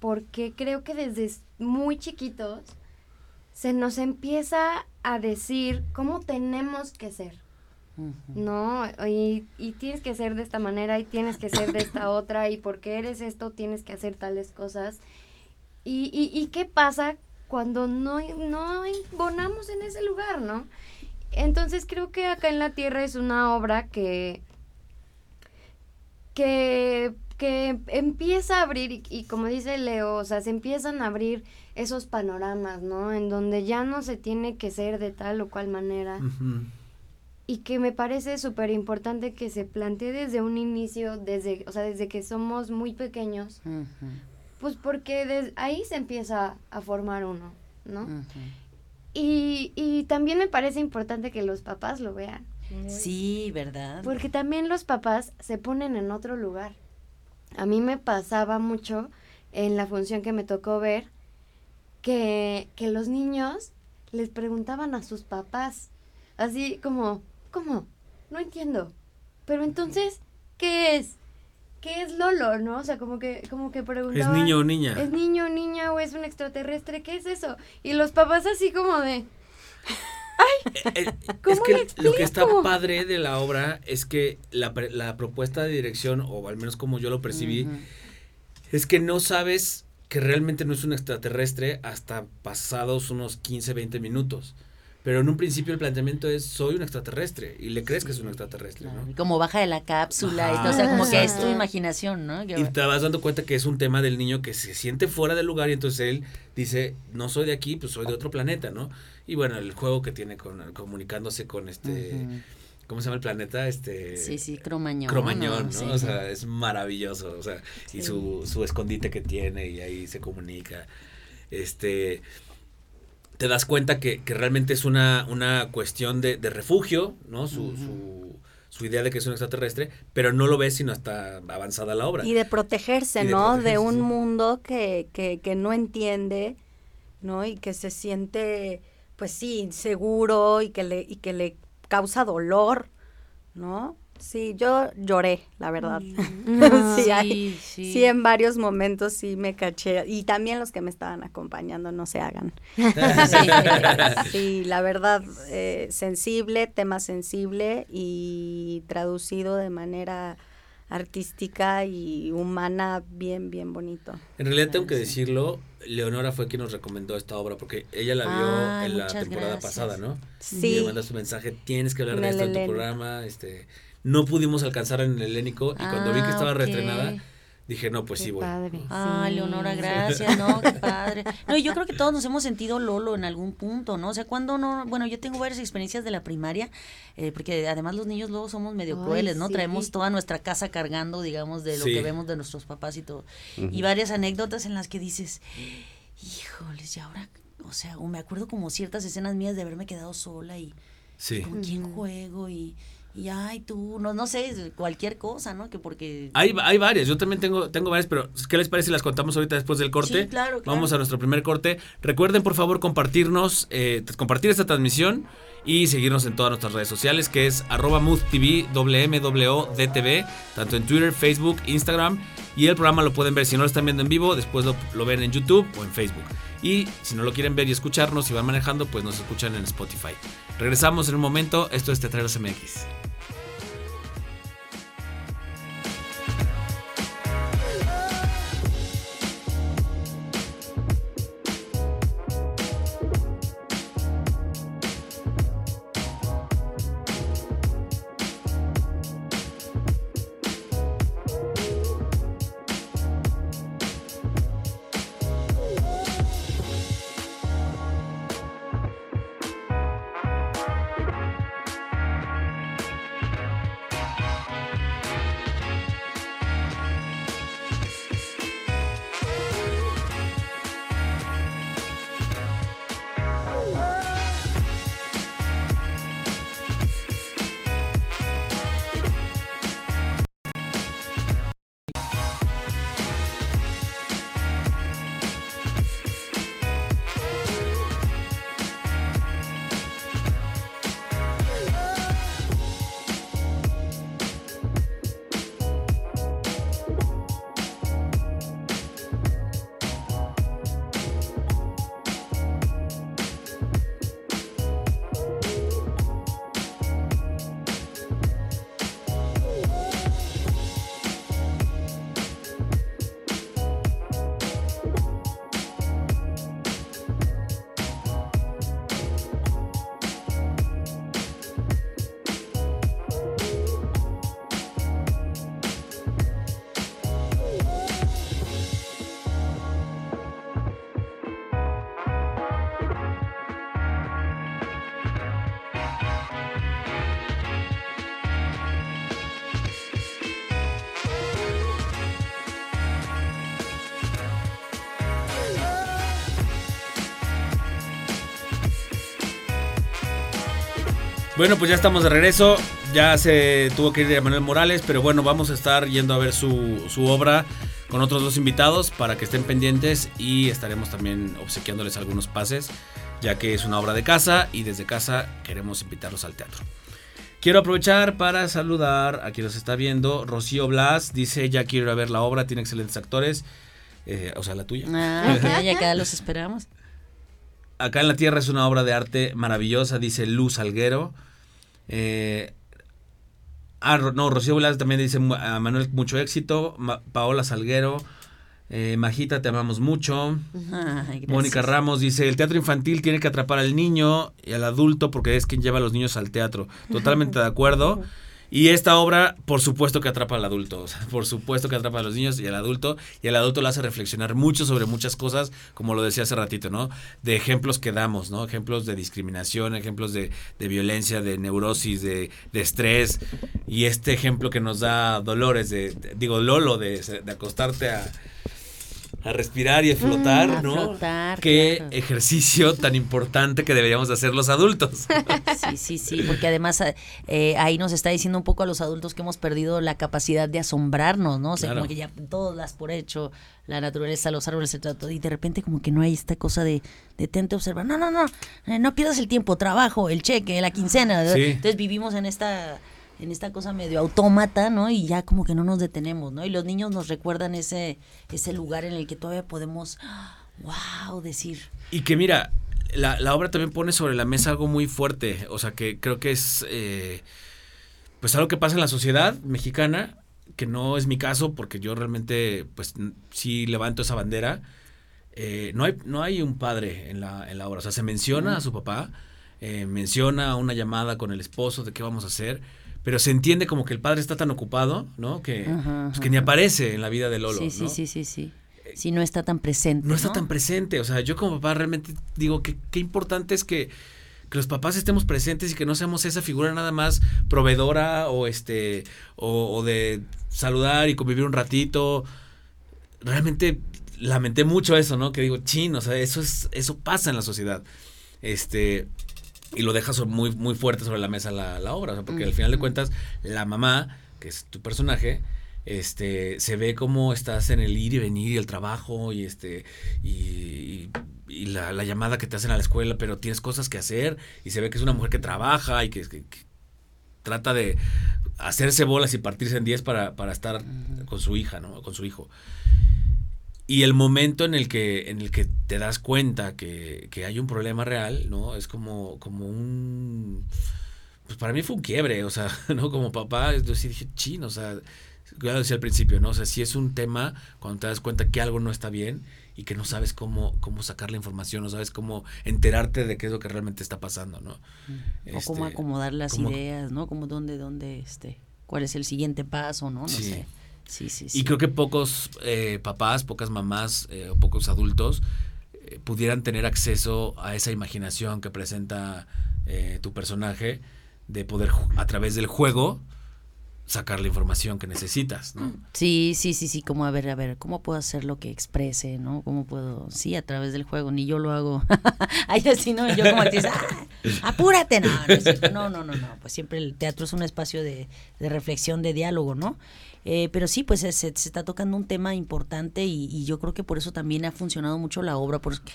porque creo que desde muy chiquitos se nos empieza a decir cómo tenemos que ser. No, y, y tienes que ser de esta manera y tienes que ser de esta otra y porque eres esto tienes que hacer tales cosas. ¿Y, y, y qué pasa cuando no, no embonamos en ese lugar, no? Entonces creo que acá en la Tierra es una obra que, que, que empieza a abrir, y, y como dice Leo, o sea, se empiezan a abrir esos panoramas, ¿no? En donde ya no se tiene que ser de tal o cual manera y que me parece súper importante que se plantee desde un inicio, desde, o sea, desde que somos muy pequeños, pues porque ahí se empieza a formar uno, ¿no? y, y también me parece importante que los papás lo vean. Sí, ¿verdad? Porque también los papás se ponen en otro lugar. A mí me pasaba mucho en la función que me tocó ver que, que los niños les preguntaban a sus papás, así como, ¿Cómo? No entiendo. Pero entonces, ¿qué es? ¿Qué es Lolo, no? O sea, como que, como que preguntaban. ¿Es niño o niña? ¿Es niño o niña o es un extraterrestre? ¿Qué es eso? Y los papás así como de... ¡Ay! Eh, eh, es que lo que está padre de la obra es que la, la, propuesta de dirección, o al menos como yo lo percibí, es que no sabes que realmente no es un extraterrestre hasta pasados unos 15, 20 minutos. Pero en un principio el planteamiento es, soy un extraterrestre, y le crees que es un extraterrestre, ¿no? Como baja de la cápsula, y todo, o sea, como que es tu imaginación, ¿no? Y te vas dando cuenta que es un tema del niño que se siente fuera del lugar y entonces él dice, no soy de aquí, pues soy de otro planeta, ¿no? Y bueno, el juego que tiene con comunicándose con este... ¿Cómo se llama el planeta? Este, sí, sí, Cromañón. Cromañón, ¿no? o sea, es maravilloso. O sea, y su, su escondite que tiene y ahí se comunica. Este, te das cuenta que, que realmente es una, una cuestión de, de refugio, ¿no? Su, su, su, idea de que es un extraterrestre, pero no lo ves sino hasta avanzada la obra. Y de protegerse, ¿no? De, un mundo que, que, que no entiende, ¿no? Y que se siente, pues sí, inseguro y que le, y que le causa dolor, ¿no? Sí, yo lloré, la verdad. Mm. sí, sí, en varios momentos sí me caché. Y también los que me estaban acompañando, no se hagan. sí, la verdad, eh, sensible, tema sensible y traducido de manera artística y humana bien, bien bonito. En realidad tengo que decirlo, Leonora fue quien nos recomendó esta obra porque ella la vio en la temporada pasada, ¿no? Sí. Y su mensaje, tienes que hablar de esto en tu programa, este no pudimos alcanzar en el helénico y cuando vi que estaba ah, dije, no, pues sí, voy. Padre. Ah, Leonora, gracias, no, qué padre. No, y yo creo que todos nos hemos sentido Lolo en algún punto, ¿no? O sea, cuando no, bueno, yo tengo varias experiencias de la primaria, eh, porque además los niños luego somos medio crueles, ¿no? Traemos toda nuestra casa cargando, digamos, de lo que vemos de nuestros papás y todo. Y varias anécdotas en las que dices, híjoles, y ahora, o sea, o me acuerdo como ciertas escenas mías de haberme quedado sola y con quién juego y y ay, tú, no, no sé, cualquier cosa, ¿no? Que porque... Hay, hay varias, yo también tengo, tengo varias, pero ¿qué les parece si las contamos ahorita después del corte? Sí, claro, Vamos a nuestro primer corte. Recuerden, por favor, compartirnos, eh, compartir esta transmisión y seguirnos en todas nuestras redes sociales, que es arroba TV, WMWDTV, tanto en Twitter, Facebook, Instagram. Y el programa lo pueden ver, si no lo están viendo en vivo, después lo, lo ven en YouTube o en Facebook. Y si no lo quieren ver y escucharnos y van manejando, pues nos escuchan en Spotify. Regresamos en un momento, esto es Teatreros MX. Bueno, pues ya estamos de regreso. Ya se tuvo que ir a Manuel Morales, pero bueno, vamos a estar yendo a ver su, su obra con otros dos invitados para que estén pendientes y estaremos también obsequiándoles algunos pases, ya que es una obra de casa y desde casa queremos invitarlos al teatro. Quiero aprovechar para saludar a quien nos está viendo. Rocío Blas dice, ya quiero ir a ver la obra, tiene excelentes actores. Eh, o sea, la tuya. Ah, ya acá los esperamos. Acá en la Tierra es una obra de arte maravillosa, dice Luz Alguero. Eh, ah, no, Rocío Blas también dice a Manuel mucho éxito. Paola Salguero. Eh, Majita, te amamos mucho. Mónica Ramos dice, el teatro infantil tiene que atrapar al niño y al adulto porque es quien lleva a los niños al teatro. Totalmente de acuerdo. Y esta obra, por supuesto que atrapa al adulto, por supuesto que atrapa a los niños y al adulto, y al adulto lo hace reflexionar mucho sobre muchas cosas, como lo decía hace ratito, ¿no? De ejemplos que damos, ¿no? Ejemplos de discriminación, ejemplos de, de violencia, de neurosis, de, de, estrés, y este ejemplo que nos da Dolores, de, digo, Lolo, de, de acostarte a a respirar y a flotar, mm, ¿no? Qué ejercicio tan importante que deberíamos hacer los adultos. Sí, sí, sí, porque además eh, ahí nos está diciendo un poco a los adultos que hemos perdido la capacidad de asombrarnos, ¿no? O sea, como que ya todos las por hecho, la naturaleza, los árboles, etcétera, y de repente como que no hay esta cosa de detente, observa, no, no, no, eh, no pierdas el tiempo, trabajo, el cheque, la quincena. Entonces vivimos en esta en esta cosa medio autómata, ¿no? Y ya como que no nos detenemos, ¿no? Y los niños nos recuerdan ese, ese lugar en el que todavía podemos, wow, decir. Y que mira, la, la obra también pone sobre la mesa algo muy fuerte, o sea, que creo que es, eh, pues algo que pasa en la sociedad mexicana, que no es mi caso, porque yo realmente, pues sí levanto esa bandera. Eh, no, hay, no hay un padre en la, en la obra, o sea, se menciona a su papá, eh, menciona una llamada con el esposo de qué vamos a hacer, pero se entiende como que el padre está tan ocupado, ¿no? Que, pues, que ni aparece en la vida de Lolo. Sí, sí, sí, sí, sí. Si no está tan presente. No, está tan presente. O sea, yo como papá realmente digo que qué importante es que, que, los papás estemos presentes y que no seamos esa figura nada más proveedora o este o, de saludar y convivir un ratito. Realmente lamenté mucho eso, ¿no? Que digo, chin, o sea, eso es, eso pasa en la sociedad. Este, y lo dejas muy, muy fuerte sobre la mesa la, la obra, porque al final de cuentas la mamá, que es tu personaje, este, se ve como estás en el ir y venir y el trabajo y este y, y la, la, llamada que te hacen a la escuela, pero tienes cosas que hacer y se ve que es una mujer que trabaja y que, que, trata de hacerse bolas y partirse en diez para, para estar con su hija, ¿no? Con su hijo. Y el momento en el que, en el que te das cuenta que, que, hay un problema real, ¿no? Es como, como un... Pues para mí fue un quiebre, o sea, ¿no? Como papá, yo sí dije, chino, o sea, ya lo decía al principio, ¿no? O sea, si es un tema cuando te das cuenta que algo no está bien y que no sabes cómo, cómo sacar la información, no sabes cómo enterarte de qué es lo que realmente está pasando, ¿no? O cómo este, acomodar las ideas, ¿no? Como dónde, dónde, este, cuál es el siguiente paso, ¿no? No sé. Sí, sí, Y creo que pocos eh, papás, pocas mamás eh, o pocos adultos eh, pudieran tener acceso a esa imaginación que presenta tu personaje de poder a través del juego sacar la información que necesitas, ¿no? Sí, sí, sí, sí, como a ver, a ver, ¿cómo puedo hacer lo que exprese, ¿no? ¿Cómo puedo? Sí, a través del juego, ni yo lo hago. Ay, así, ¿no? Yo como te ah, apúrate, no, no, no, no, no, pues siempre el teatro es un espacio de, de reflexión, de diálogo, ¿no? Eh, pero sí, pues se, se, está tocando un tema importante y, yo creo que por eso también ha funcionado mucho la obra, porque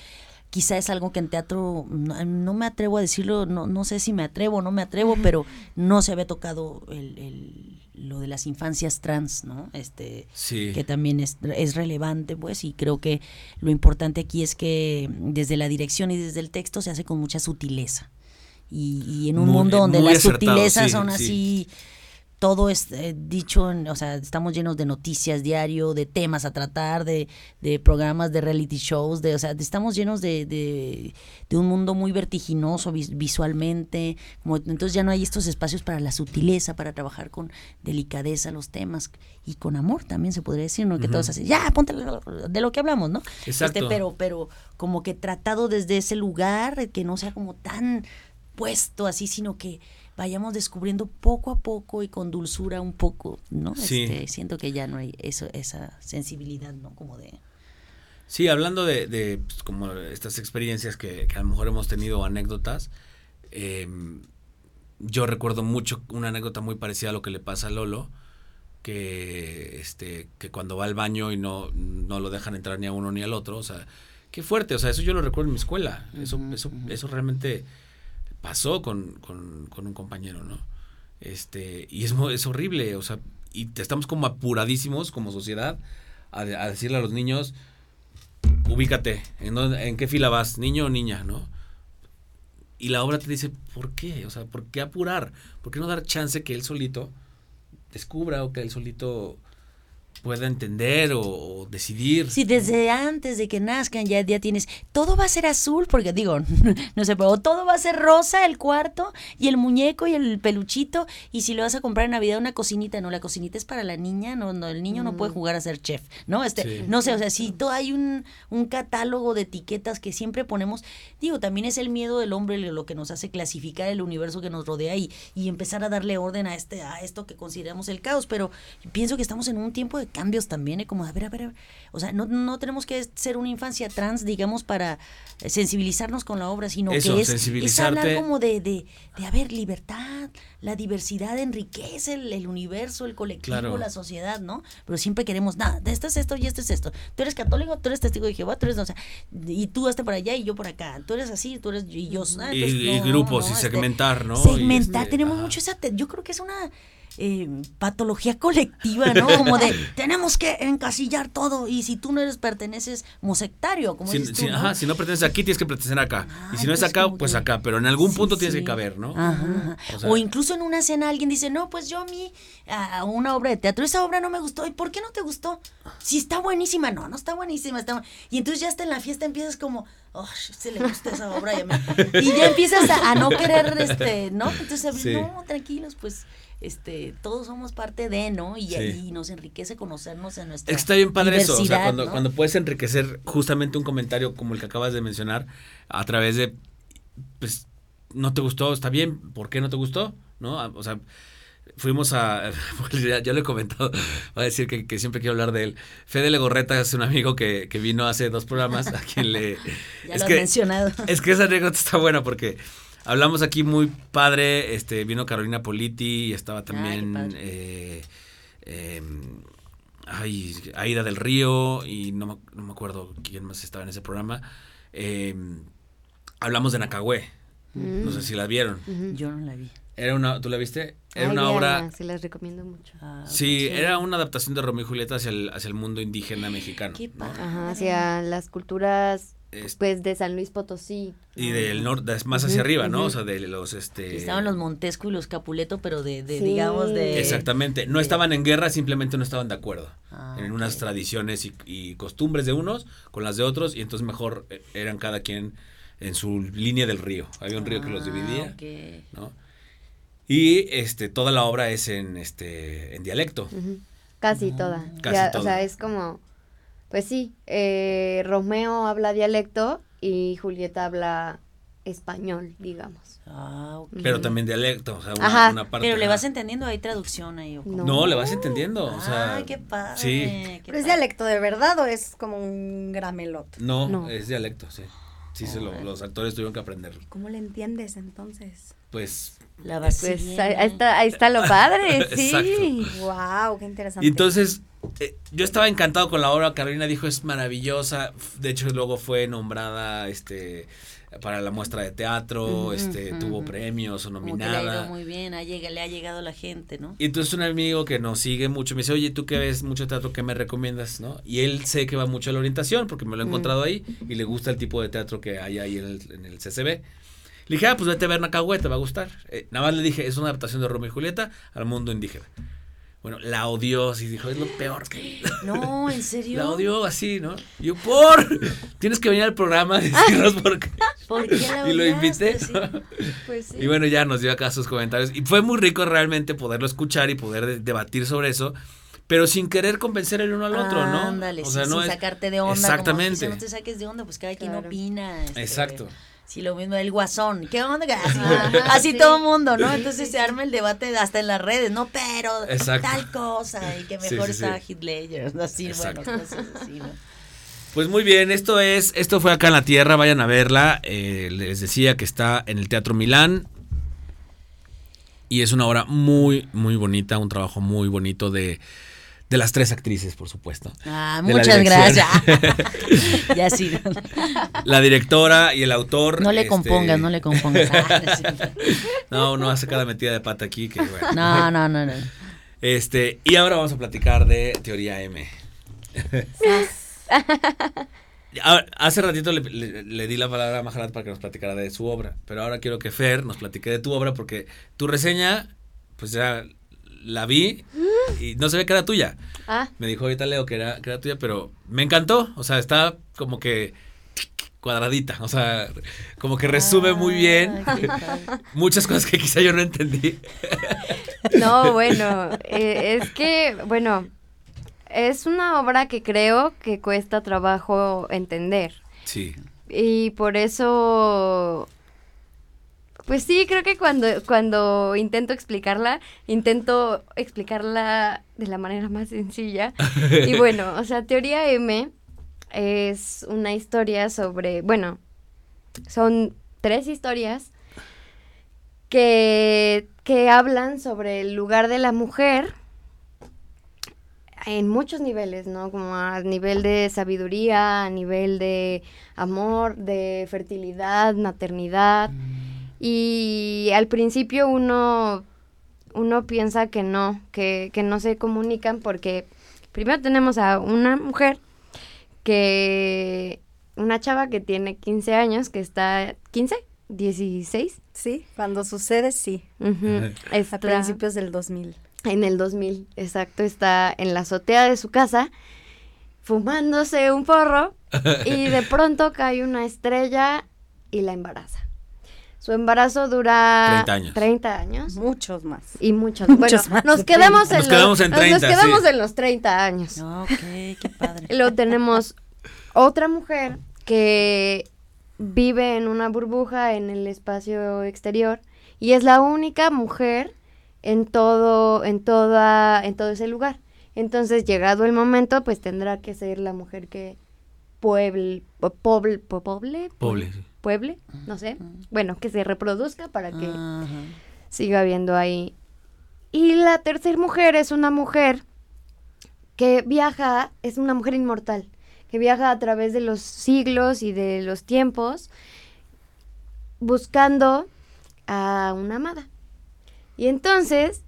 quizá es algo que en teatro no, me atrevo a decirlo, no, no sé si me atrevo o no me atrevo, pero no se había tocado el, lo de las infancias trans, ¿no? Este, que también es, es, relevante, pues, y creo que lo importante aquí es que desde la dirección y desde el texto se hace con mucha sutileza. Y, en un mundo donde las sutilezas son así todo es eh, dicho, o sea, estamos llenos de noticias diario, de temas a tratar, de, de programas de reality shows, de, o sea, estamos llenos de, de, un mundo muy vertiginoso visualmente, como, entonces ya no hay estos espacios para la sutileza, para trabajar con delicadeza los temas y con amor también se podría decir, ¿no? Que todos hacen, ya, ponte de lo que hablamos, ¿no? Exacto. Este, pero, pero como que tratado desde ese lugar, que no sea como tan puesto así, sino que vayamos descubriendo poco a poco y con dulzura un poco, ¿no? Sí. Este, siento que ya no hay eso, esa sensibilidad, ¿no? Como de... Sí, hablando de, de pues, como estas experiencias que, a lo mejor hemos tenido anécdotas, em, yo recuerdo mucho una anécdota muy parecida a lo que le pasa a Lolo, que este que cuando va al baño y no, no lo dejan entrar ni a uno ni al otro, o sea, qué fuerte, o sea, eso yo lo recuerdo en mi escuela, eso, eso, eso realmente pasó con, con, un compañero, ¿no? Este, y es, es horrible, o sea, y estamos como apuradísimos como sociedad a, a decirle a los niños, ubícate, ¿en, dónde, ¿en qué fila vas, niño o niña, no? Y la obra te dice, ¿por qué? O sea, ¿por qué apurar? ¿Por qué no dar chance que él solito descubra o que él solito pueda entender o, decidir. Sí, desde antes de que nazcan ya, ya tienes, todo va a ser azul, porque digo, no sé, pero todo va a ser rosa el cuarto y el muñeco y el peluchito, y si le vas a comprar en Navidad una cocinita, no, la cocinita es para la niña, no, no el niño no puede mm. jugar a ser chef, ¿no? Este, no sé, o sea, si todo hay un, un catálogo de etiquetas que siempre ponemos, digo, también es el miedo del hombre lo que nos hace clasificar el universo que nos rodea y, y empezar a darle orden a este, a esto que consideramos el caos, pero pienso que estamos en un tiempo de cambios también, ¿eh? como, a ver, a ver, o sea, no, no tenemos que ser una infancia trans, digamos, para sensibilizarnos con la obra, sino que es, es, hablar como de, de, de, a ver, libertad, la diversidad enriquece el, universo, el colectivo, la sociedad, ¿no? Pero siempre queremos, nada, esto es esto y esto es esto. Tú eres católico, tú eres testigo de Jehová, tú eres, o sea, y tú estás por allá y yo por acá, tú eres así, tú eres, y yo. Ah, y, grupos y este, segmentar, ¿no? Segmentar, este, tenemos mucho esa, yo creo que es una eh, patología colectiva, ¿no? Como de tenemos que encasillar todo y si tú no eres perteneces sectario, como si, dices tú, ¿no? Ajá, si no perteneces aquí tienes que pertenecer acá y si no es pues acá, pues acá, pero en algún punto tienes que caber, ¿no? Ajá, o, incluso en una escena alguien dice, no, pues yo a mí a una obra de teatro esa obra no me gustó y ¿por qué no te gustó? Si está buenísima, no, no está buenísima, está y entonces ya hasta en la fiesta empiezas como oh, se le gusta esa obra y, y ya empiezas a, no querer, este, ¿no? Entonces, no, tranquilos, pues este, todos somos parte de, ¿no? Y, ahí nos enriquece conocernos en nuestra Está bien padre eso, o sea, cuando, cuando puedes enriquecer justamente un comentario como el que acabas de mencionar a través de, pues, no te gustó, está bien, ¿por qué no te gustó? ¿No? O sea, fuimos a, ya, ya, lo he comentado, voy a decir que, que, siempre quiero hablar de él. Fede Legorreta es un amigo que, que vino hace dos programas, a quien le... ya es lo que, mencionado. Es que esa anécdota está buena porque Hablamos aquí muy padre, este, vino Carolina Politi y estaba también eh, em, Aida del Río y no, no, me acuerdo quién más estaba en ese programa. Em, hablamos de Nacagüe, no sé si la vieron. Yo no la vi. Era una, ¿Tú la viste? Era una obra... Se las recomiendo mucho. Ah, sí, era una adaptación de Romeo y Julieta hacia el, hacia el mundo indígena mexicano. Ajá, hacia las culturas pues de San Luis Potosí. Y del norte, más hacia arriba, ¿no? O sea, de los, este... estaban los Montesco y los Capuleto, pero de, digamos, de... Exactamente, no estaban en guerra, simplemente no estaban de acuerdo ah, en unas tradiciones y, costumbres de unos con las de otros, y entonces mejor eh, eran cada quien en su línea del río. Había un río que los dividía, ah, ¿no? Y este, toda la obra es en, este, en dialecto. Casi toda. Casi toda. O sea, es como pues sí, eh, Romeo habla dialecto y Julieta habla español, digamos. Ah, Pero también dialecto, o sea, una, parte. Pero le vas entendiendo, hay traducción ahí. No. le vas entendiendo, o sea. Ay, qué padre. Sí. ¿Pero es dialecto de verdad o es como un gramelot? No, es dialecto, sí. Sí, se lo, los actores tuvieron que aprenderlo. ¿Cómo le entiendes entonces? Pues la pues ahí está, ahí está lo padre, sí. Wow, qué interesante. Entonces eh, yo estaba encantado con la obra, Carolina dijo es maravillosa, de hecho luego fue nombrada este para la muestra de teatro, este tuvo premios o nominada. muy bien, le ha llegado la gente, ¿no? Y entonces un amigo que nos sigue mucho me dice, "Oye, tú que ves mucho teatro, ¿qué me recomiendas?", ¿no? Y él sé que va mucho a la orientación porque me lo he encontrado ahí y le gusta el tipo de teatro que hay ahí en el, en el CCB. Le dije, ah, pues vete a ver Nacahué, te va a gustar. Eh, nada más le dije, es una adaptación de Romeo y Julieta al mundo indígena. Bueno, la odió, así dijo, es lo peor que... No, ¿en serio? La odió así, ¿no? Y yo, por... Tienes que venir al programa a decirnos por qué. ¿Por qué la Y lo invité. Pues sí. Y bueno, ya nos dio acá sus comentarios. Y fue muy rico realmente poderlo escuchar y poder debatir sobre eso pero sin querer convencer el uno al otro, ¿no? Ándale, o sea, no sin sacarte de onda. Exactamente. no te saques de onda, pues cada quien opina. Este, Exacto. Sí, lo mismo el guasón. ¿Qué onda? Así, todo el mundo, ¿no? Entonces se arma el debate hasta en las redes, ¿no? Pero tal cosa y que mejor está Hitler, así, bueno, cosas así, ¿no? Pues muy bien, esto es, esto fue acá en la Tierra, vayan a verla. Eh, les decía que está en el Teatro Milán. Y es una obra muy, muy bonita, un trabajo muy bonito de, de las tres actrices, por supuesto. Ah, De muchas gracias. ya sí. La directora y el autor. No le este, compongas, no le compongas. Ah, no. No, no hace cada metida de pata aquí que bueno. No, no, no, no. Este, y ahora vamos a platicar de Teoría M. Ahora, Hace ratito le, le- le di la palabra a Maharat para que nos platicara de su obra, pero ahora quiero que Fer nos platique de tu obra porque tu reseña, pues ya la vi y no se ve que era tuya. Ah, Me dijo ahorita Leo que era, que era tuya, pero me encantó, o sea, está como que cuadradita, o sea, como que resume muy bien Ah, padre. muchas cosas que quizá yo no entendí. no, bueno, eh, es que, bueno, es una obra que creo que cuesta trabajo entender. Sí. Y por eso, pues sí, creo que cuando, cuando intento explicarla, intento explicarla de la manera más sencilla. Y bueno, o sea, Teoría M es una historia sobre, bueno, son tres historias que, que hablan sobre el lugar de la mujer en muchos niveles, ¿no? Como a nivel de sabiduría, a nivel de amor, de fertilidad, maternidad. Y al principio uno, uno piensa que no, que, que no se comunican porque primero tenemos a una mujer que, una chava que tiene 15 años, que está, ¿15? ¿16? Sí, cuando sucede, sí. Ujú, A está- principios del 2000. en el 2000, exacto, está en la azotea de su casa fumándose un porro y de pronto cae una estrella y la embaraza. Su embarazo dura 30 años. 30 años Muchos más. y muchos. Muchos bueno, más nos quedamos 30. en Nos los, quedamos en nos- 30, nos quedamos sí. en los 30 años. Ok, qué padre. Luego tenemos otra mujer que vive en una burbuja en el espacio exterior y es la única mujer en todo, en toda, en todo ese lugar. Entonces, llegado el momento, pues tendrá que ser la mujer que pueble, po- poble, po- poble, Pobre. sí. Pueble, no sé, bueno, que se reproduzca para que Ajá. siga habiendo ahí. Y la tercera mujer es una mujer que viaja, es una mujer inmortal, que viaja a través de los siglos y de los tiempos buscando a una amada. Y entonces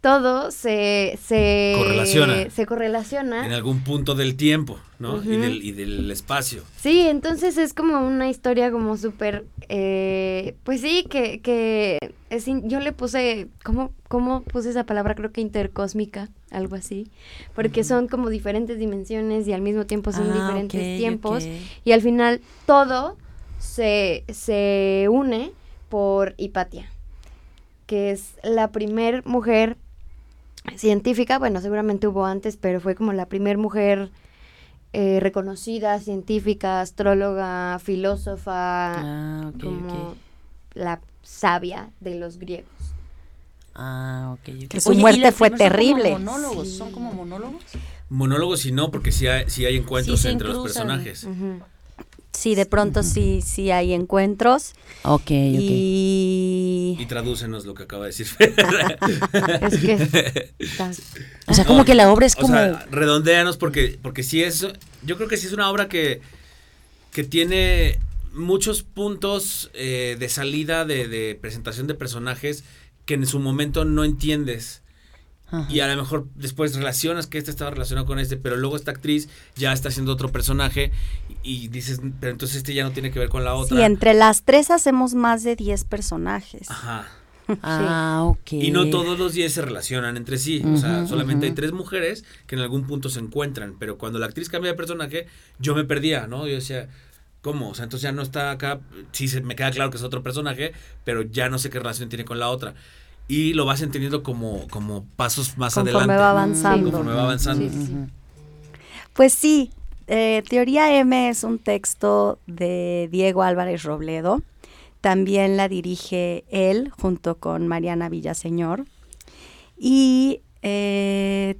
todo se, se Correlaciona. Se correlaciona. En algún punto del tiempo, ¿no? y, del, y del espacio. Sí, entonces es como una historia como súper, eh, pues sí, que, que es in- yo le puse, ¿cómo, ¿cómo puse esa palabra? Creo que intercósmica, algo así, porque son como diferentes dimensiones y al mismo tiempo son Ah, diferentes tiempos y al final todo se, se une por Hipatia, que es la primer mujer científica, bueno, seguramente hubo antes, pero fue como la primer mujer eh, reconocida, científica, astróloga, filósofa, Ah, ok, como la sabia de los griegos. Ah, ok. ok. Que su Oye, ¿y muerte fue primeras son como terrible. monólogos? ¿Son como monólogos? Monólogos sí no, porque sí hay, sí hay encuentros Sí entre los personajes. Ujú. Sí, de pronto sí, sí hay encuentros. Ok, ok. Y Y tradúcenos lo que acaba de decir. Es que O sea, como que la obra es O como... sea, redondéanos porque, porque sí es, yo creo que sí es una obra que, que tiene muchos puntos eh, de salida de, de presentación de personajes que en su momento no entiendes. Ajá. Y a lo mejor después relacionas que este estaba relacionado con este, pero luego esta actriz ya está haciendo otro personaje y, y dices, pero entonces este ya no tiene que ver con la otra. sí, entre las tres hacemos más de 10 personajes. Ajá. Ah, ok. Y no todos los 10 se relacionan entre sí. o sea, solamente hay tres mujeres que en algún punto se encuentran. Pero cuando la actriz cambia de personaje, yo me perdía, ¿no? Yo decía, ¿cómo? O sea, entonces ya no está acá. Sí, se, me queda claro que es otro personaje, pero ya no sé qué relación tiene con la otra. Y lo vas entendiendo como, como pasos más Conforme adelante. va avanzando. Conforme va avanzando. Sí, sí. Pues sí, eh, Teoría M es un texto de Diego Álvarez Robledo. También la dirige él junto con Mariana Villaseñor. Y eh,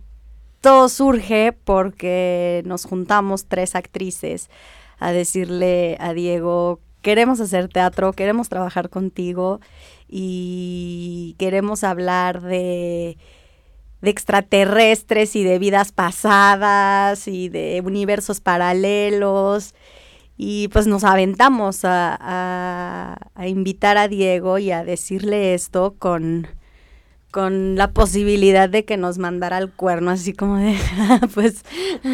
todo surge porque nos juntamos tres actrices a decirle a Diego, queremos hacer teatro, queremos trabajar contigo y queremos hablar de, de extraterrestres y de vidas pasadas y de universos paralelos. Y pues nos aventamos a, a invitar a Diego y a decirle esto con, con la posibilidad de que nos mandara al cuerno, así como de, pues,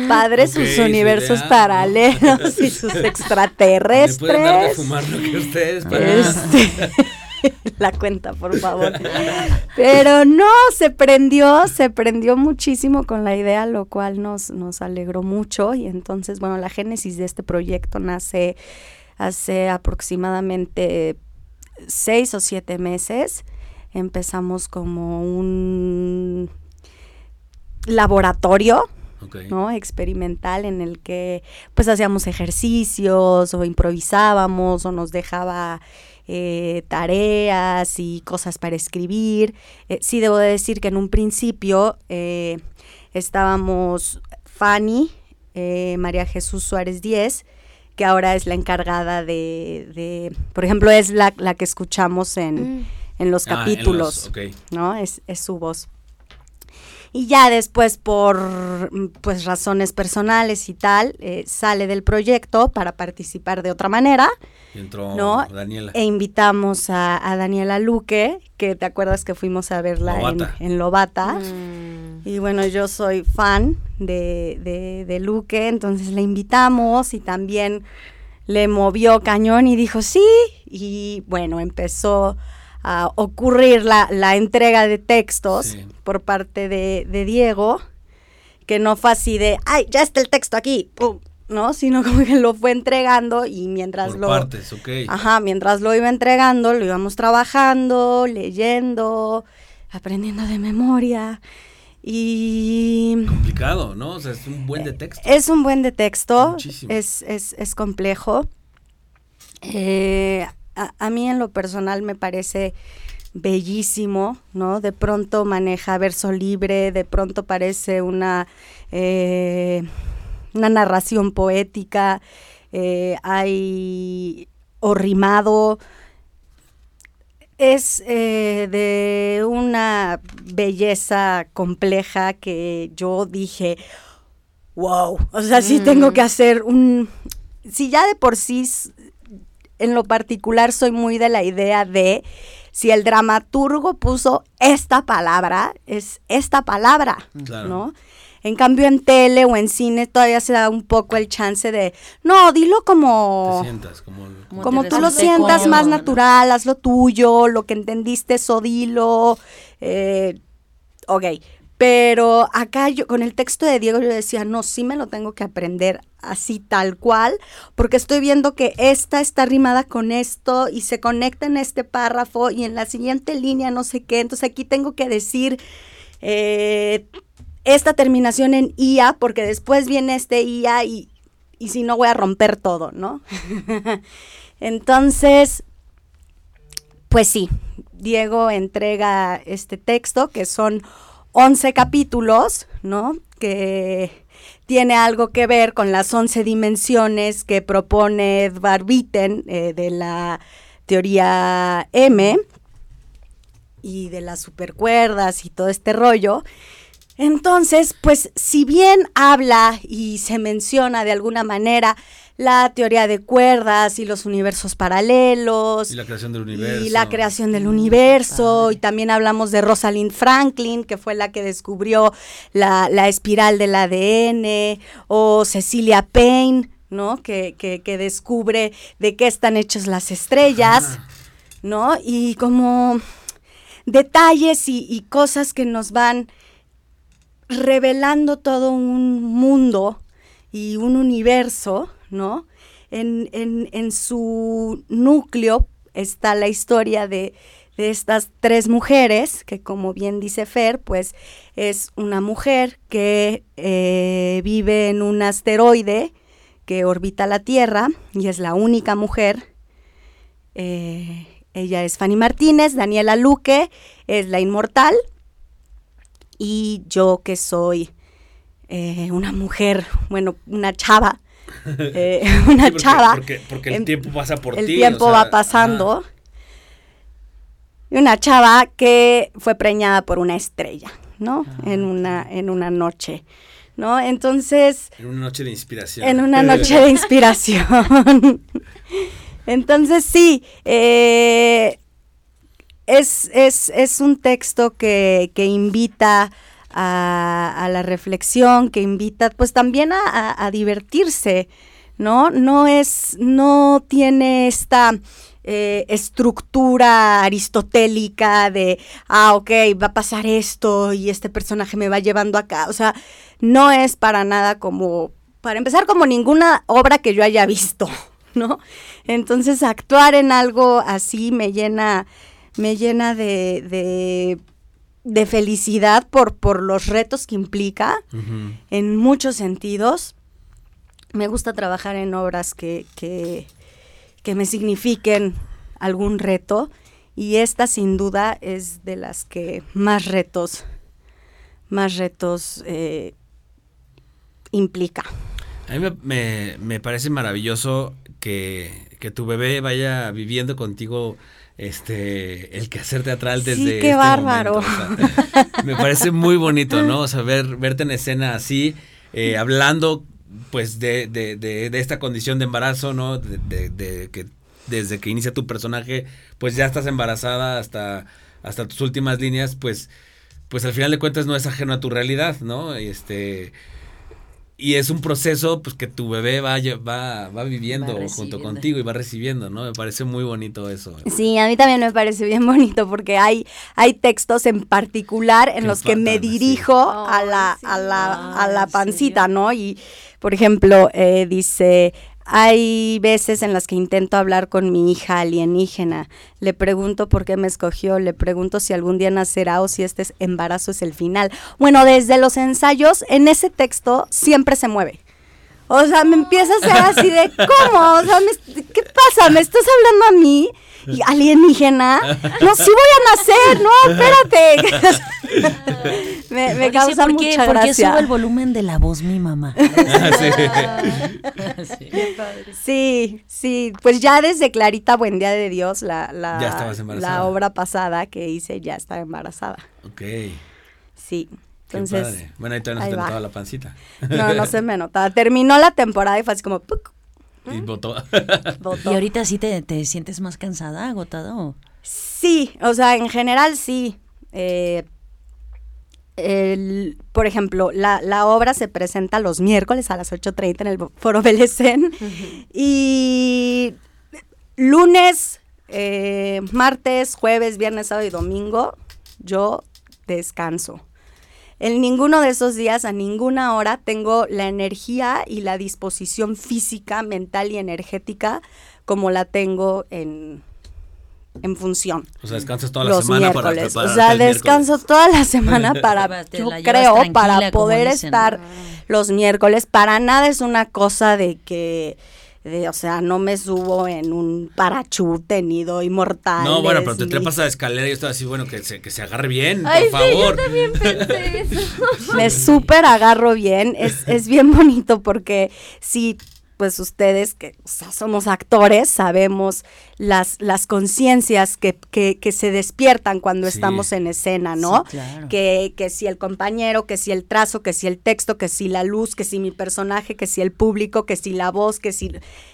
padres sus universos paralelos y sus extraterrestres. pueden dar de fumar lo que ustedes este, la cuenta, por favor. Pero no, se prendió, se prendió muchísimo con la idea, lo cual nos, nos alegró mucho. Y entonces, bueno, la génesis de este proyecto nace hace aproximadamente seis o siete meses empezamos como un laboratorio ¿no? experimental en el que pues hacíamos ejercicios o improvisábamos o nos dejaba eh, tareas y cosas para escribir. Eh, sí debo de decir que en un principio eh, estábamos Fanny, María Jesús Suárez Díez, que ahora es la encargada de, por ejemplo, es la, la que escuchamos en... Mm en los ah, capítulos, ¿no? Es, es su voz. Y ya después, por pues razones personales y tal, eh, sale del proyecto para participar de otra manera. Y entró ¿no? Daniela. E invitamos a, Daniela Luque, que te acuerdas que fuimos a verla en, Lobata. Mm. Y bueno, yo soy fan de, de, de Luque, entonces la invitamos y también le movió cañón y dijo sí. Y bueno, empezó a ocurrir la, la entrega de textos por parte de, de, Diego, que no fue así de, ay, ya está el texto aquí, ¿no? Sino como que lo fue entregando y mientras por lo... partes, Ajá, mientras lo iba entregando, lo íbamos trabajando, leyendo, aprendiendo de memoria. Y... Complicado, ¿no? O sea, es un buen de texto. Es un buen de texto. Es, es, es complejo. Eh, a, mí en lo personal me parece bellísimo, ¿no? De pronto maneja verso libre, de pronto parece una, eh, una narración poética, eh, hay o rimado, es eh, de una belleza compleja que yo dije, wow, o sea, sí tengo que hacer un, si ya de por sí en lo particular soy muy de la idea de si el dramaturgo puso esta palabra, es esta palabra, ¿no? En cambio en tele o en cine todavía se da un poco el chance de, no, dilo como... como, tú lo sientas más natural, haz lo tuyo, lo que entendiste, eso dilo. Eh, ok, pero acá yo con el texto de Diego yo decía, no, sí me lo tengo que aprender así tal cual, porque estoy viendo que esta está rimada con esto y se conecta en este párrafo y en la siguiente línea no sé qué. Entonces aquí tengo que decir eh, esta terminación en IA, porque después viene este IA y, y si no voy a romper todo, ¿no? Entonces, pues sí, Diego entrega este texto que son 11 capítulos, ¿no? Que tiene algo que ver con las 11 dimensiones que propone Edvard Witten eh, de la teoría M y de las supercuerdas y todo este rollo. Entonces, pues si bien habla y se menciona de alguna manera la teoría de cuerdas y los universos paralelos. Y la creación del universo. Y la creación del universo. Y también hablamos de Rosalind Franklin, que fue la que descubrió la, espiral del ADN. O Cecilia Payne, ¿no? Que, que, descubre de qué están hechas las estrellas, ¿no? Y como detalles y, y cosas que nos van revelando todo un mundo y un universo ¿no? En, en, su núcleo está la historia de, estas tres mujeres, que como bien dice Fer, pues es una mujer que eh, vive en un asteroide que orbita la Tierra y es la única mujer. Eh, ella es Fanny Martínez, Daniela Luque es la inmortal y yo que soy eh, una mujer, bueno, una chava eh, una chava. Porque, el tiempo pasa por ti. El tiempo va pasando. una chava que fue preñada por una estrella, ¿no? Ah, en, una, en una noche. ¿No? Entonces... En una noche de inspiración. En una noche de inspiración. Entonces sí, eh, es, es, es, un texto que, que invita a, la reflexión, que invita pues también a, divertirse, ¿no? No es, no tiene esta eh, estructura aristotélica de, ah, ok, va a pasar esto y este personaje me va llevando acá. O sea, no es para nada como, para empezar, como ninguna obra que yo haya visto, ¿no? Entonces, actuar en algo así me llena, me llena de, felicidad por, por los retos que implica en muchos sentidos. Me gusta trabajar en obras que, que, que me signifiquen algún reto y esta sin duda es de las que más retos, más retos eh, implica. A mí me, parece maravilloso que, que, tu bebé vaya viviendo contigo este el quehacer teatral desde sí, qué este bárbaro. me parece muy bonito, ¿no? O sea, verte en escena así, eh, hablando pues de, de, de, de, esta condición de embarazo, ¿no? De, de, que desde que inicia tu personaje, pues ya estás embarazada hasta, hasta tus últimas líneas, pues, pues al final de cuentas no es ajeno a tu realidad, ¿no? Este, y es un proceso pues que tu bebé va, va, va viviendo junto contigo y va recibiendo, ¿no? Me parece muy bonito eso. Sí, a mí también me parece bien bonito porque hay, hay textos en particular en los que me dirijo a, la, a, la, a la pancita, ¿no? Y, por ejemplo, eh, dice, hay veces en las que intento hablar con mi hija alienígena. Le pregunto por qué me escogió, le pregunto si algún día nacerá o si este embarazo es el final. Bueno, desde los ensayos, en ese texto siempre se mueve. O sea, me empieza a ser así de, ¿cómo? O sea, ¿qué pasa? ¿Me estás hablando a mí? ¿Y alienígena? No, sí voy a nacer, no, espérate. me, me causa mucha gracia. ¿Por qué sube el volumen de la voz mi mamá? sí. sí, pues ya desde Clarita Buen Día de Dios, la, la, la obra pasada que hice, ya estaba embarazada. Ok. Sí. Entonces, bueno, ahí todavía no se te notaba la pancita. No, no se me notaba. Terminó la temporada y fue así como... Y votó. ¿Y ahorita sí te, te sientes más cansada, agotado? Sí, o sea, en general sí. Eh, por ejemplo, la, la, obra se presenta los miércoles a las 8.30 en el Foro Belecén. Y lunes, eh, martes, jueves, viernes, sábado y domingo, yo descanso. En ninguno de esos días, a ninguna hora, tengo la energía y la disposición física, mental y energética como la tengo en, en función. O sea, descansas toda la semana para O sea, descanso toda la semana para, yo creo, para poder estar los miércoles. Para nada es una cosa de que o sea, no me subo en un parachute ni doy mortal. No, bueno, pero te trepas a la escalera y estoy así, bueno, que se, que se agarre bien, por favor. yo también pensé eso. me súper agarro bien, es, es bien bonito porque si pues ustedes que somos actores sabemos las, las conciencias que, que, se despiertan cuando estamos en escena, ¿no? que, que si el compañero, que si el trazo, que si el texto, que si la luz, que si mi personaje, que si el público, que si la voz, que si...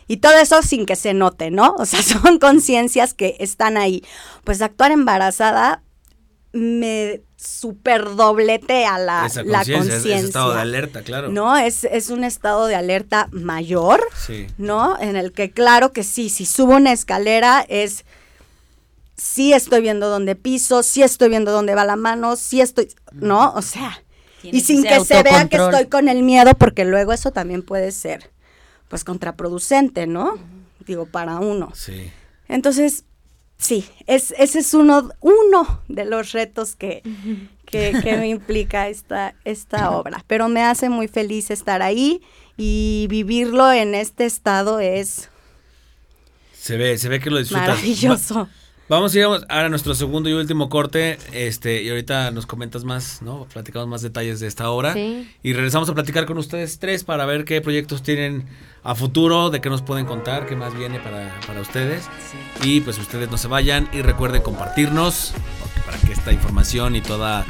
Y todo eso sin que se note, ¿no? O sea, son conciencias que están ahí. Pues actuar embarazada me super doblete a la, conciencia. Es, estado de alerta, claro. ¿No? Es, es un estado de alerta mayor, ¿no? En el que claro que sí, si subo una escalera es, sí estoy viendo dónde piso, sí estoy viendo dónde va la mano, sí estoy, ¿no? O sea, y sin que, se vea que estoy con el miedo, porque luego eso también puede ser, pues, contraproducente, ¿no? Digo, para uno. Sí. Entonces, sí, es, ese es uno, uno de los retos que, que, me implica esta, esta obra. Pero me hace muy feliz estar ahí y vivirlo en este estado es... Se ve, se ve que lo disfrutas. Maravilloso. Vamos a ir ahora a nuestro segundo y último corte. Este, y ahorita nos comentas más, ¿no? Platicamos más detalles de esta obra. Sí. Y regresamos a platicar con ustedes tres para ver qué proyectos tienen a futuro, de qué nos pueden contar, qué más viene para, para ustedes. Y pues ustedes no se vayan y recuerden compartirnos para que esta información y toda,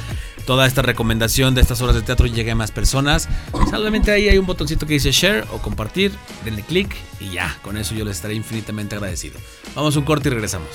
toda esta recomendación de estas obras de teatro llegue a más personas. Solamente ahí hay un botoncito que dice share o compartir. Denle clic y ya, con eso yo les estaré infinitamente agradecido. Vamos a un corte y regresamos.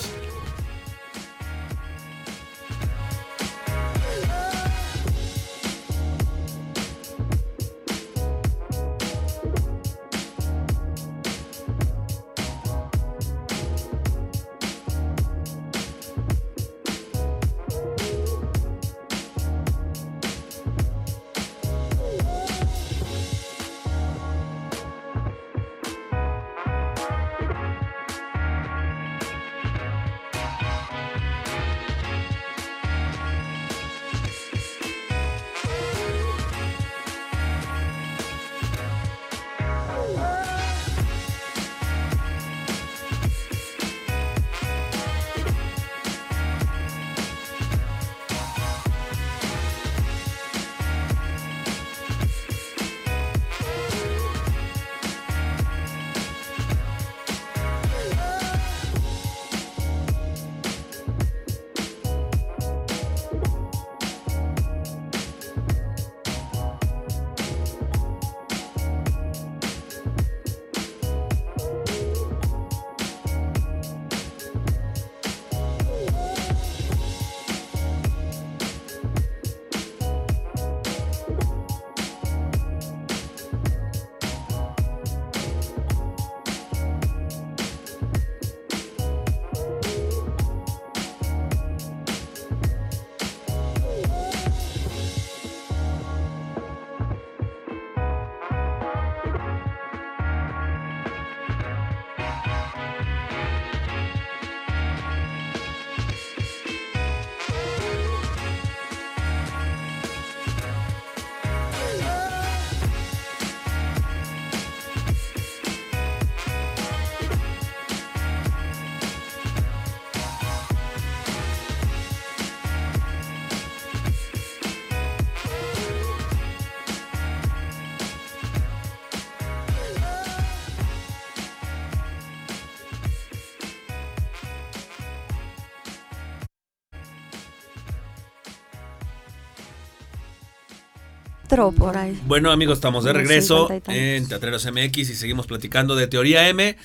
Teatro por ahí. Bueno amigos, estamos de regreso 50 y tantos. en Teatreros MX y seguimos platicando de Teoría M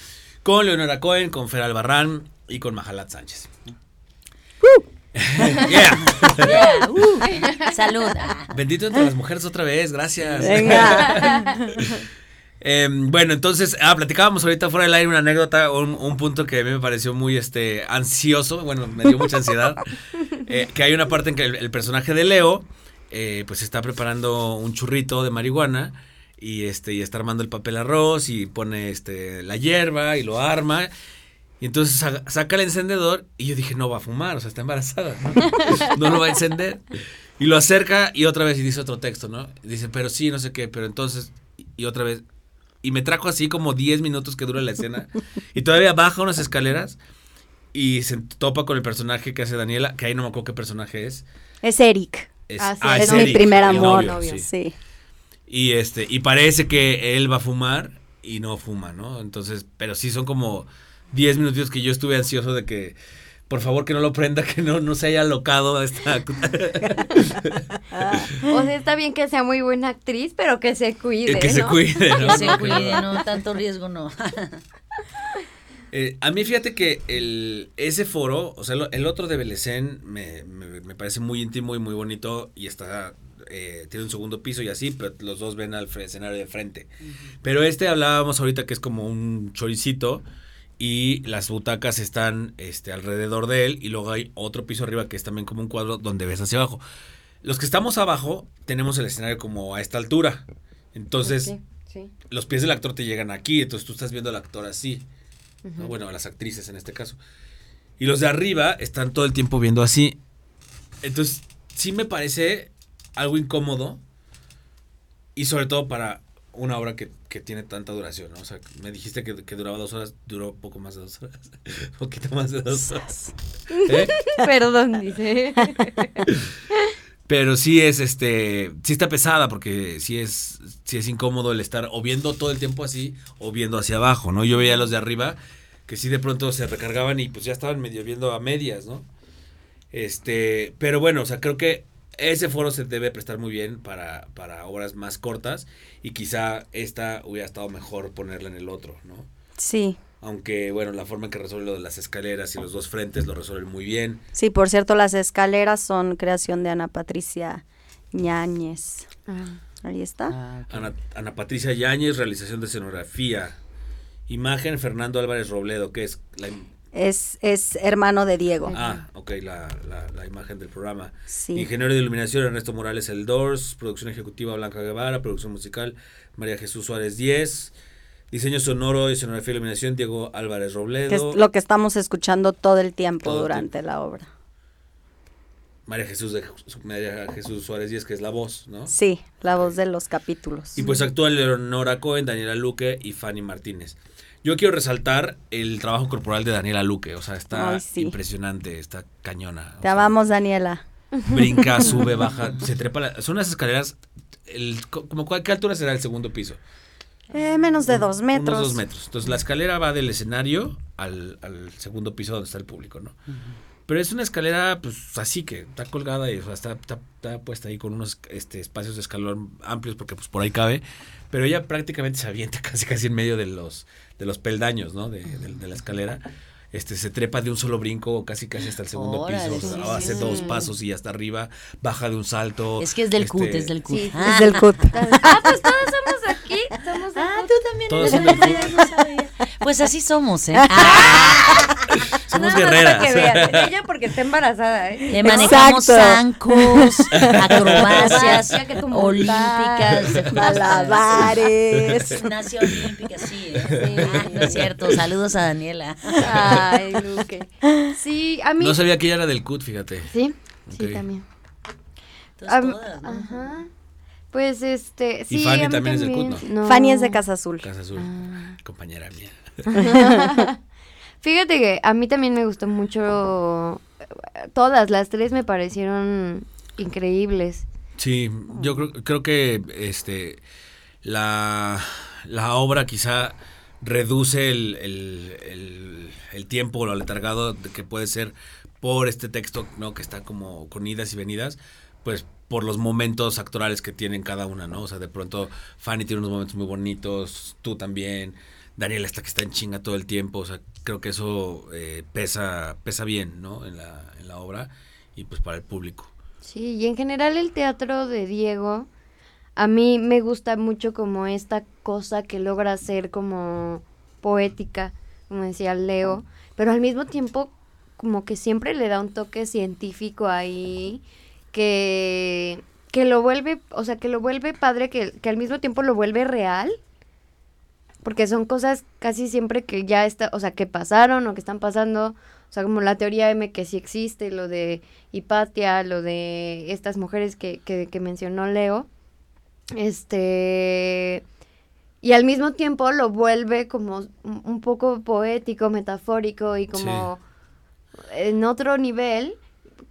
con Leonora Cohen, con Fer Albarrán y con Majalat Sánchez. Yeah. Yeah, uh, salud. Bendito entre las mujeres otra vez, gracias. Venga. Eh, bueno, entonces, ah, platicábamos ahorita fuera del aire una anécdota, un, un punto que a mí me pareció muy este ansioso, bueno, me dio mucha ansiedad, eh, que hay una parte en que el, el personaje de Leo, eh, pues está preparando un churrito de marihuana y este y está armando el papel arroz y pone este la hierba y lo arma y entonces sa- saca el encendedor y yo dije no va a fumar, o sea está embarazada, no, lo va a encender y lo acerca y otra vez y dice otro texto, ¿no? Dice pero sí no sé qué, pero entonces y otra vez y me trajo así como 10 minutos que dura la escena. Y todavía baja unas escaleras y se topa con el personaje que hace Daniela, que ahí no me acuerdo qué personaje es. Es Eric. Es, Ah, sí, ah, es es mi primer amor. novio, sí. Sí. Y este, y parece que él va a fumar y no fuma, ¿no? Entonces, pero sí son como 10 minutos que yo estuve ansioso de que por favor que no lo prenda, que no, no se haya alocado a esta. O sea, está bien que sea muy buena actriz, pero que se cuide. que se cuide, ¿no? Que se cuide, no, tanto riesgo no. Eh, a mí fíjate que el, ese foro, o sea, el otro de Belecén me, me- me parece muy íntimo y muy bonito y está, eh, tiene un segundo piso y así, pero los dos ven al escenario de frente. Pero este hablábamos ahorita que es como un choricito y las butacas están este, alrededor de él y luego hay otro piso arriba que es también como un cuadro donde ves hacia abajo. Los que estamos abajo tenemos el escenario como a esta altura. Entonces, sí. los pies del actor te llegan aquí, entonces tú estás viendo al actor así. ¿No? Bueno, a las actrices en este caso. Y los de arriba están todo el tiempo viendo así. Entonces, sí me parece algo incómodo. Y sobre todo para, una obra que, que tiene tanta duración, ¿no? O sea, me dijiste que, que duraba dos horas, duró poco más de dos horas, poquito más de dos horas. ¿Eh? Perdón, dice. Pero sí es, este, sí está pesada porque sí es, sí es incómodo el estar o viendo todo el tiempo así o viendo hacia abajo, ¿no? Yo veía los de arriba que sí de pronto se recargaban y pues ya estaban medio viendo a medias, ¿no? Este, pero bueno, o sea, creo que ese foro se debe prestar muy bien para, para obras más cortas y quizá esta hubiera estado mejor ponerla en el otro, ¿no? Sí. Aunque, bueno, la forma en que resuelve lo de las escaleras y los dos frentes lo resuelven muy bien. Sí, por cierto, las escaleras son creación de Ana Patricia Ñáñez. Ah. Ahí está. Ah. Ana, Ana Patricia Yáñez, realización de escenografía. Imagen, Fernando Álvarez Robledo, que es la... Es, es hermano de Diego. Ah, ok, la, la, la imagen del programa. Sí. Ingeniero de iluminación, Ernesto Morales El Doors. Producción ejecutiva, Blanca Guevara. Producción musical, María Jesús Suárez 10. Diseño sonoro y escenografía y iluminación, Diego Álvarez Robledo. Que es lo que estamos escuchando todo el tiempo Todo el durante la obra. María Jesús, de, María Jesús Suárez 10, que es la voz, ¿no? Sí, la voz de los capítulos. Y pues actúan Leonora Cohen, Daniela Luque y Fanny Martínez. Yo quiero resaltar el trabajo corporal de Daniela Luque, o sea, está Ay, sí. impresionante, está cañona. Te sea, amamos, Daniela. Brinca, sube, baja, se trepa. la- son unas escaleras, el, co- como, ¿qué altura será el segundo piso? Eh, menos de dos metros. Unos dos metros. Entonces la escalera va del escenario al, al segundo piso donde está el público, ¿no? Pero es una escalera, pues así que está colgada y o sea, está, está, está puesta ahí con unos este, espacios de escalón amplios porque pues por ahí cabe. Pero ella prácticamente se avienta casi casi en medio de los, de los peldaños, ¿no? De, de- de la escalera. Este, se trepa de un solo brinco casi casi hasta el segundo Órale, piso. o sea, sí, hace sí. dos pasos y hasta arriba, baja de un salto. Es que es del CUT, este, es del CUT. sí, Ah, Es del CUT. Ah, pues todos somos Ah, tú también Todos eres son del del CUT, no sabía. Pues así somos, ¿eh? Ah, Somos Nada más guerreras. Que vean. Ella porque está embarazada, ¿eh? le manejamos zancos, acrobacias olímpicas, Malabares. Gimnasia olímpica, sí. ¿eh? Ah, no es cierto. Saludos a Daniela. Ay, Luque. Sí, a mí. No sabía que ella era del CUT, fíjate. Sí, sí, también. Entonces, Am- todas, ¿no? Ajá. Pues este, sí. Fanny a mí también es del CUT, No. Fanny es de Casa Azul. Casa Azul, Ah. compañera mía. Fíjate que a mí también me gustó mucho. Todas las tres me parecieron increíbles. Sí, yo creo, creo que este la, la obra quizá reduce el, el, el- el tiempo o lo letargado que puede ser por este texto, ¿no? Que está como con idas y venidas, pues por los momentos actorales que tienen cada una, ¿no? O sea, de pronto Fanny tiene unos momentos muy bonitos, tú también, Daniela está que está en chinga todo el tiempo, o sea, creo que eso eh, pesa, pesa bien, ¿no? En la, en la obra y pues para el público. Sí, y en general el teatro de Diego, a mí me gusta mucho como esta cosa que logra ser como poética, como decía Leo, pero al mismo tiempo como que siempre le da un toque científico ahí que, que lo vuelve, o sea, que lo vuelve padre, que, que al mismo tiempo lo vuelve real. Porque son cosas casi siempre que ya está, o sea, que pasaron o que están pasando. O sea, como la teoría M que sí existe, lo de Hipatia, lo de estas mujeres que, que, que mencionó Leo. Este. Y al mismo tiempo lo vuelve como un un poco poético, metafórico y como en otro nivel,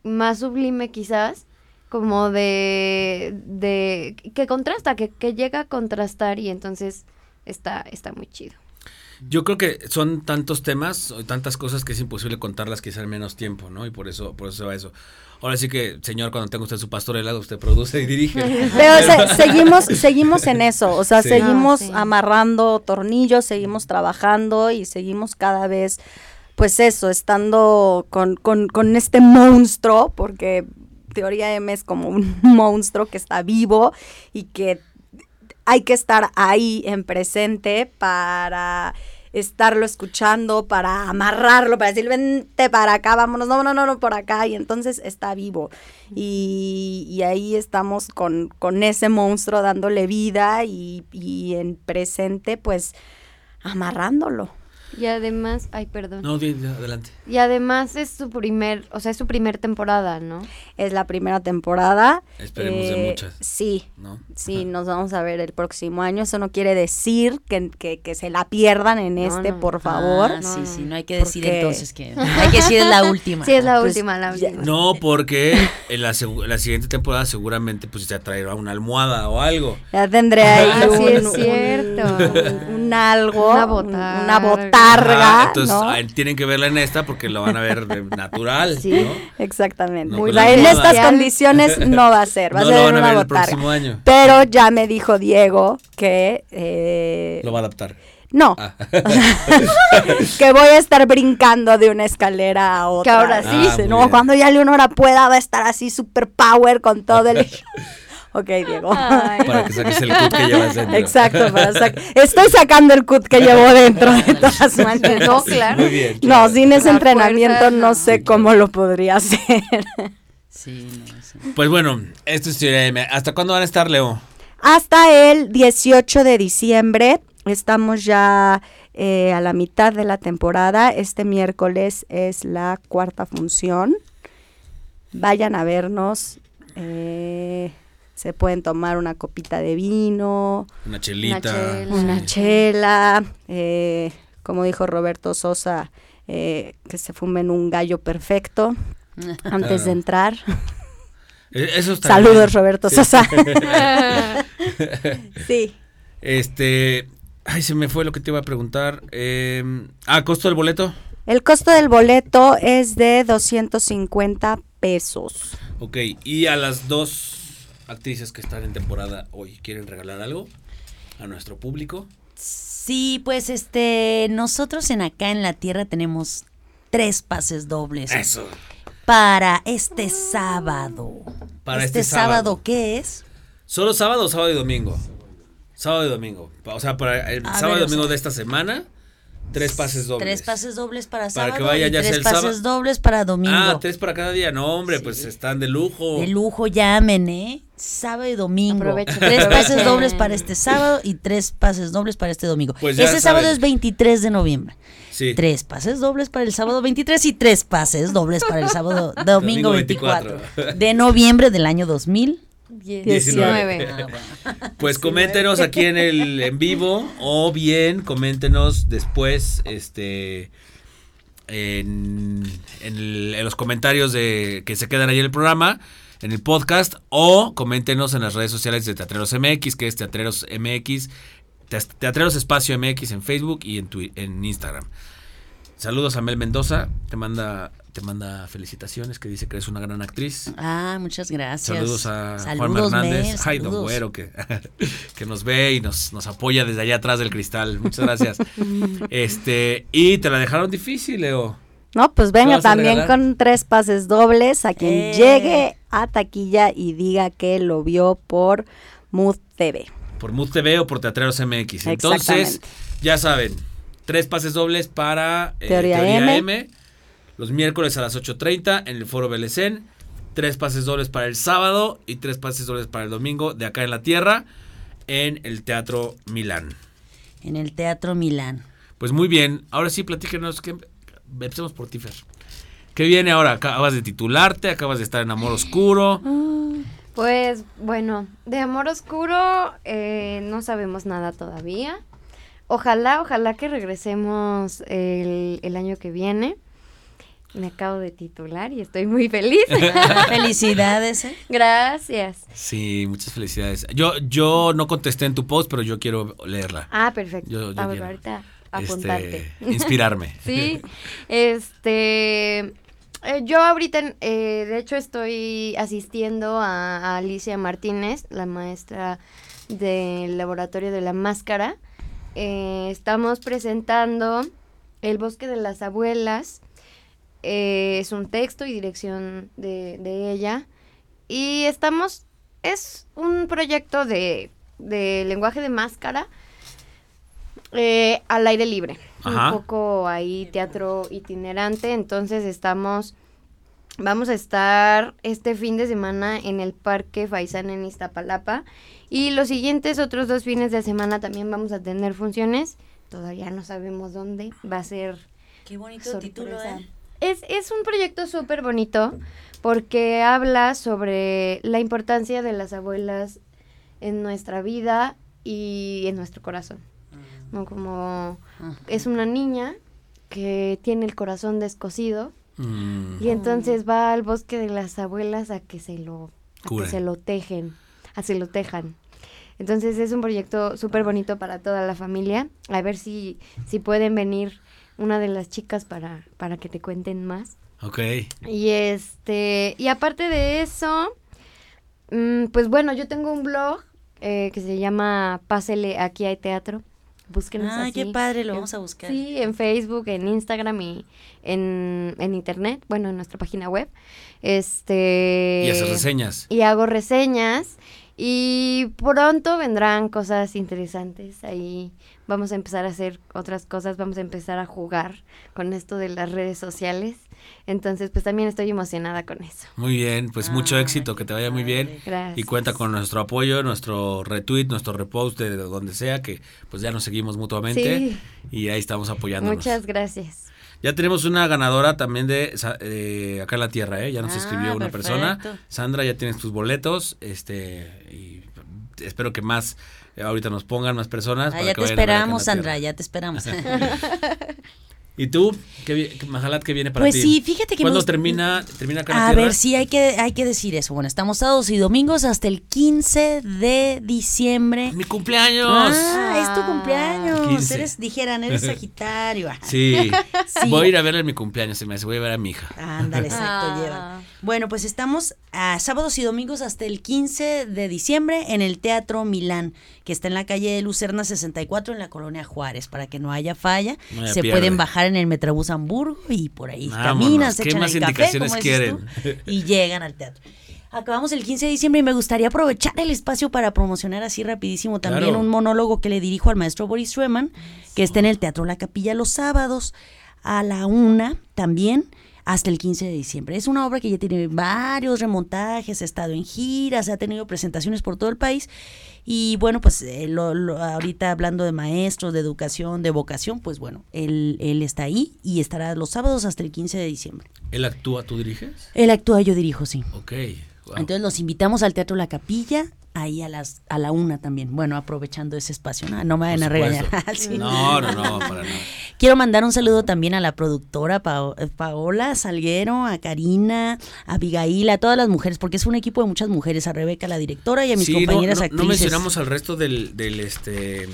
más sublime quizás, como de, de que contrasta, que, que llega a contrastar y entonces está, está muy chido. Yo creo que son tantos temas, tantas cosas que es imposible contarlas quizá en menos tiempo, ¿no? Y por eso, por eso se va eso. Ahora sí que, señor, cuando tenga usted su pastorela, usted produce y dirige. Pero se- seguimos, seguimos en eso, o sea, Sí. seguimos Ah, sí. amarrando tornillos, seguimos trabajando y seguimos cada vez, pues eso, estando con, con, con este monstruo, porque Teoría M es como un monstruo que está vivo y que hay que estar ahí en presente para estarlo escuchando, para amarrarlo, para decir, vente para acá, vámonos, no, no, no, no, por acá, y entonces está vivo. Y, y ahí estamos con, con ese monstruo dándole vida y, y en presente, pues, amarrándolo. Y además, ay, perdón. No, di- adelante. Y además es su primer, o sea, es su primer temporada, ¿no? Es la primera temporada. Eh, Esperemos de muchas. Sí, ¿No? sí, nos vamos a ver el próximo año. Eso no quiere decir que, que, que se la pierdan en No, este, no. por favor. Ah, No, sí, no. sí, no hay que decir Porque- entonces que. Hay que decir es la última. Sí, es la Pues, última, la ya- última. No, porque en la, la siguiente temporada seguramente pues se traerá una almohada o algo. Ya tendré ahí Ah, un, sí, es un- cierto. un- un algo, Una un- botarga. una botarga, Ah, entonces ¿no? tienen que verla en esta porque lo van a ver de natural, Sí. ¿no? Exactamente. No, pues, la en estas condiciones no va a ser, va No a lo ser a una el próximo año. Pero ya me dijo Diego que eh, Lo va a adaptar. no, Ah. que voy a estar brincando de una escalera a otra. ahora sí. Ah, no, bien. cuando ya Leonora pueda va a estar así super power con todo el Ok, Diego. Ay. Para que saques el cut que llevas dentro. Exacto, para sac- estoy sacando el cut que llevo dentro de todas maneras. No, claro. Muy bien. No, sin ese La entrenamiento fuerza, no no. sé Sí, cómo lo podría hacer. Sí, no, sí. Pues bueno, esto es Teoría M. ¿Hasta cuándo van a estar, Leo? Hasta el 18 de diciembre, estamos ya eh, a la mitad de la temporada. Este miércoles es la cuarta función. Vayan a vernos. eh, se pueden tomar una copita de vino, Una chelita. chela. una chela, eh, como dijo Roberto Sosa, eh, que se fumen un gallo perfecto antes de entrar. Eh, Eso está Saludos, bien. Roberto Sí. Sosa. sí. Este. Ay, se me fue lo que te iba a preguntar. Eh, ah, costo del boleto. El costo del boleto es de 250 pesos. Ok, y a las dos actrices que están en temporada hoy, ¿quieren regalar algo a nuestro público? Sí, pues este, nosotros en acá en la tierra tenemos tres pases dobles Eso. para este sábado. Para este, este sábado. ¿qué es? ¿Solo sábado sábado y domingo? Sábado y domingo. O sea, para el A sábado ver, y o domingo sea, de esta semana, tres pases dobles. Tres pases dobles para Para sábado que vaya y ya tres el pases sábado. dobles para domingo. Ah, tres para cada día. No, hombre, pues están de lujo. De lujo llamen, ¿eh? Sábado y domingo. Aprovechen, Tres pases dobles para este sábado y tres pases dobles para este domingo. Pues ya este sábado es 23 de noviembre. Sí. Tres pases dobles para el sábado 23 y tres pases dobles para el sábado domingo Domingo 24, 24. de noviembre del año 2000. 19. Ah, bueno. Pues coméntenos aquí en el en vivo o bien coméntenos después este en, en el- en los comentarios de que se quedan ahí en el programa, en el podcast o coméntenos en las redes sociales de Teatreros MX, que es Teatreros MX, Te- Teatreros Espacio MX en Facebook y en Twi- en Instagram. Saludos a Mel Mendoza, te manda te manda felicitaciones, que dice que eres una gran actriz. Ah, muchas gracias. Saludos a Juan Saludos, Hernández. Ay, don saludos. Güero, que, que nos ve y nos, nos apoya desde allá atrás del cristal. Muchas gracias. este, y te la dejaron difícil, Leo. No, pues ¿Qué venga también con tres pases dobles a quien Eh. llegue a taquilla y diga que lo vio por Mood TV. Por Mood TV o por Teatreros MX. Entonces, ya saben, tres pases dobles para eh, Teoría Teoría, M. M. Los miércoles a las 8.30 en el Foro Belecén. Tres pases dobles para el sábado y tres pases dobles para el domingo de acá en la Tierra en el Teatro Milán. En el Teatro Milán. Pues muy bien, ahora sí platíquenos, que empecemos por ti, Fer. ¿Qué viene ahora? Acabas de titularte, acabas de estar en Amor Oscuro. Pues bueno, de Amor Oscuro eh, no sabemos nada todavía. Ojalá, ojalá que regresemos el, el año que viene. Me acabo de titular y estoy muy feliz. Felicidades, ¿eh? Gracias. Sí, muchas felicidades. Yo, yo no contesté en tu post, pero yo quiero leerla. Ah, perfecto. Yo- yo a ver, quiero. ahorita Este, apuntarte. inspirarme. Sí, este, eh, yo ahorita, eh, de hecho, estoy asistiendo a, a Alicia Martínez, la maestra del laboratorio de la máscara. Eh, estamos presentando El bosque de las abuelas. Eh, es un texto y dirección de, de ella. Y estamos, es un proyecto de, de lenguaje de máscara eh, al aire libre. Ajá. Un poco ahí teatro itinerante, entonces estamos Vamos a estar este fin de semana en el Parque Faisán en Iztapalapa. Y los siguientes otros dos fines de semana también vamos a tener funciones. Todavía no sabemos dónde. Va a ser. Qué bonito título, ¿eh? Es, es un proyecto súper bonito porque habla sobre la importancia de las abuelas en nuestra vida y en nuestro corazón. ¿no? Como es una niña que tiene el corazón descosido Mm, y entonces va al bosque de las abuelas a que se lo, a que se lo tejen, a se lo tejan. Entonces es un proyecto súper bonito para toda la familia. A ver si, si pueden venir una de las chicas para, para que te cuenten más. ok. Y este, y aparte de eso, mm, pues bueno, yo tengo un blog eh, que se llama Pásele aquí hay teatro. Búsquenos Ay, qué padre, lo En- vamos a buscar. Sí, en Facebook, en Instagram y en, en internet, bueno, en nuestra página web. Este Y haces reseñas. y hago reseñas y pronto vendrán cosas interesantes ahí vamos a empezar a hacer otras cosas vamos a empezar a jugar con esto de las redes sociales entonces pues también estoy emocionada con eso Muy bien, pues mucho Ay, éxito, que te vaya muy bien. gracias Y cuenta con nuestro apoyo, nuestro retweet, nuestro repost de donde sea, que pues ya nos seguimos mutuamente Sí. y ahí estamos apoyándonos. muchas gracias Ya tenemos una ganadora también de eh, acá en la tierra, ¿eh? Ya nos Ah, escribió una perfecto. persona. Sandra, ya tienes tus boletos, este, y espero que más ahorita nos pongan más personas. Ah, para ya que te vayan a ver acá en esperamos, Sandra, ya te esperamos. ¿Y tú? ¿Qué, vi- qué- viene para Pues ti? sí, fíjate que ¿Cuándo termina, termina la A tierra? ver, sí, hay que, hay que decir eso. Bueno, estamos sábados y domingos hasta el 15 de diciembre. ¡Mi cumpleaños! Ah, es tu cumpleaños. 15. Eres, dijeran, eres Sagitario. Ah, Sí. Sí. Voy a ir a verle en mi cumpleaños, se me hace, voy a ver a mi hija. Ándale, exacto, Ah. lleva. Bueno, pues estamos a sábados y domingos hasta el 15 de diciembre en el Teatro Milán, que está en la calle Lucerna 64 en la colonia Juárez, para que no haya falla. No haya se pierde. pueden bajar en el Metrobús Hamburgo y por ahí Vámonos, caminan, se ¿qué echan el café, como quieren? tú, y llegan al teatro. Acabamos el 15 de diciembre y me gustaría aprovechar el espacio para promocionar así rapidísimo también Claro. un monólogo que le dirijo al maestro Boris Schweman, que está en el Teatro La Capilla los sábados a la una también hasta el 15 de diciembre. Es una obra que ya tiene varios remontajes, ha estado en giras, ha tenido presentaciones por todo el país y bueno, pues eh, lo- lo- ahorita hablando de maestros, de educación, de vocación, pues bueno, él, él está ahí y estará los sábados hasta el 15 de diciembre. ¿Él actúa, tú diriges? Él actúa, yo dirijo, sí. Ok. wow. Entonces los invitamos al Teatro La Capilla, ahí a las a la una también. Bueno, aprovechando ese espacio, no, no me vayan a regañar. supuesto. Sí. No, no, no, para nada. Quiero mandar un saludo también a la productora eh, Paola Salguero, a Karina, a Abigail, a todas las mujeres, porque es un equipo de muchas mujeres, a Rebeca, la directora, y a mis Sí, no- compañeras no, no, actrices. mencionamos al resto del, del este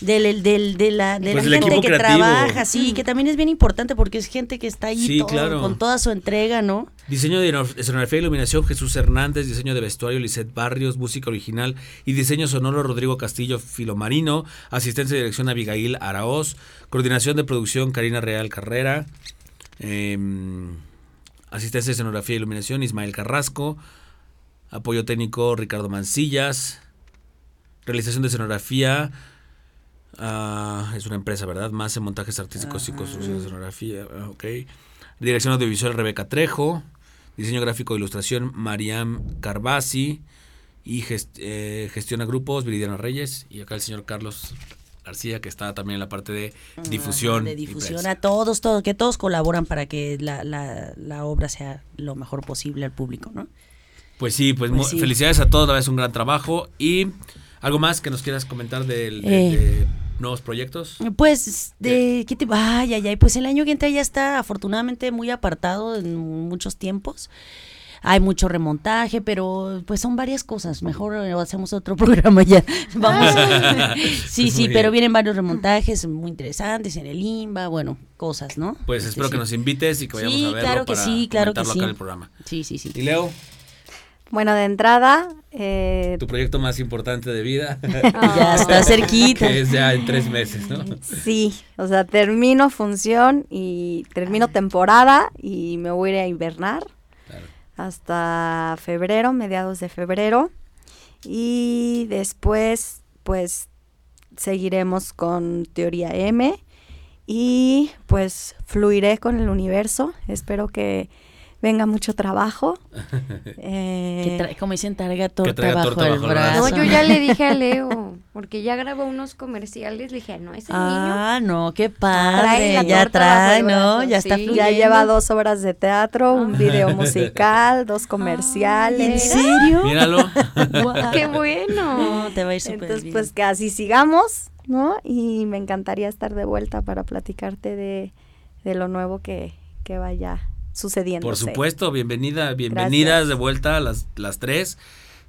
Del, del, del- de la, de Pues la gente que creativo. trabaja, sí, que también es bien importante porque es gente que está ahí Sí, todo- claro. con toda su entrega, ¿no? diseño de escenografía e iluminación Jesús Hernández, diseño de vestuario Lisette Barrios, música original y diseño sonoro Rodrigo Castillo Filomarino, asistencia de dirección Abigail Araoz, coordinación de producción Karina Real Carrera, em, asistencia de escenografía e iluminación Ismael Carrasco, apoyo técnico Ricardo Mancillas, realización de escenografía Ah, es una empresa, ¿verdad? Más en montajes artísticos y construcción de escenografía. ah, Ok. Dirección audiovisual Rebeca Trejo. Diseño gráfico e ilustración Mariam Carbasi. Y gest- eh, gestiona grupos Viridiana Reyes. Y acá el señor Carlos García, que está también en la parte de difusión. de difusión a todos, todos, que todos colaboran para que la, la, la obra sea lo mejor posible al público, ¿no? Pues sí, pues, Pues sí. felicidades a todos. Es un gran trabajo. Y algo más que nos quieras comentar del- de, Eh. de nuevos proyectos. Pues, de, ¿qué te, ay, ay, ay, pues el año que entra ya está afortunadamente muy apartado en muchos tiempos. Hay mucho remontaje, pero pues son varias cosas. Mejor hacemos otro programa ya. Vamos. sí, sí, pero vienen varios remontajes muy interesantes en el IMBA, bueno, cosas, ¿no? Pues espero que sí. nos invites y que vayamos Sí, a verlo claro que para sí, claro que comentarlo sí. acá en el programa. Sí, sí, sí. Y Leo, Bueno, de entrada, eh, tu proyecto más importante de vida, Ya está cerquita. que es ya en tres meses, ¿no? sí, o sea, termino función y termino temporada y me voy a ir a invernar Claro. hasta febrero, mediados de febrero. Y después, pues, seguiremos con Teoría M y pues fluiré con el universo. Espero que venga mucho trabajo. eh, que trae, como dicen, traiga torta, bajo el bajo el brazo. brazo. No, yo ya le dije a Leo, porque ya grabó unos comerciales, le dije, no, ese niño. Ah, no, qué Trae padre. la Ya torta bajo trae, el ¿no? brazo, Ya está sí. fluyendo. Ya lleva dos obras de teatro, un Ah. video musical, dos ¿En comerciales. serio? Míralo. Guau. ¡Qué bueno! No, te va a ir súper Entonces, bien. pues que así sigamos, ¿no? Y me encantaría estar de vuelta para platicarte de, de lo nuevo que, que vaya sucediendo. Por supuesto, bienvenida, bienvenidas Gracias. de vuelta a las, las tres.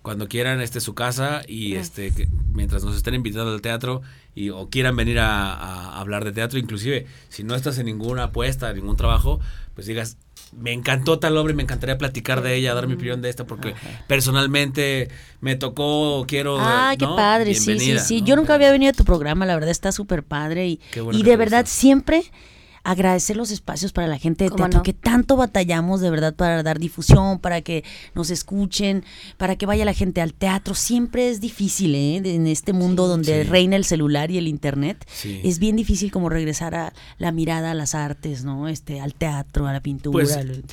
Cuando quieran, este es su casa y este que- mientras nos estén invitando al teatro y o quieran venir a, a hablar de teatro, inclusive si no estás en ninguna apuesta, ningún trabajo, pues digas, me encantó tal obra y me encantaría platicar de ella, dar mi opinión de esta porque personalmente me tocó, quiero... Ah, qué ¿no? padre, sí, sí, sí. ¿no? Yo nunca había venido a tu programa, la verdad está súper padre y, y de verdad siempre agradecer los espacios para la gente de ¿Cómo teatro no? que tanto batallamos de verdad para dar difusión, para que nos escuchen, para que vaya la gente al teatro. Siempre es difícil, ¿eh? En este mundo donde sí. reina el celular y el internet, Sí. es bien difícil como regresar a la mirada a las artes, ¿no? Este, al teatro, a la pintura. Pues, al-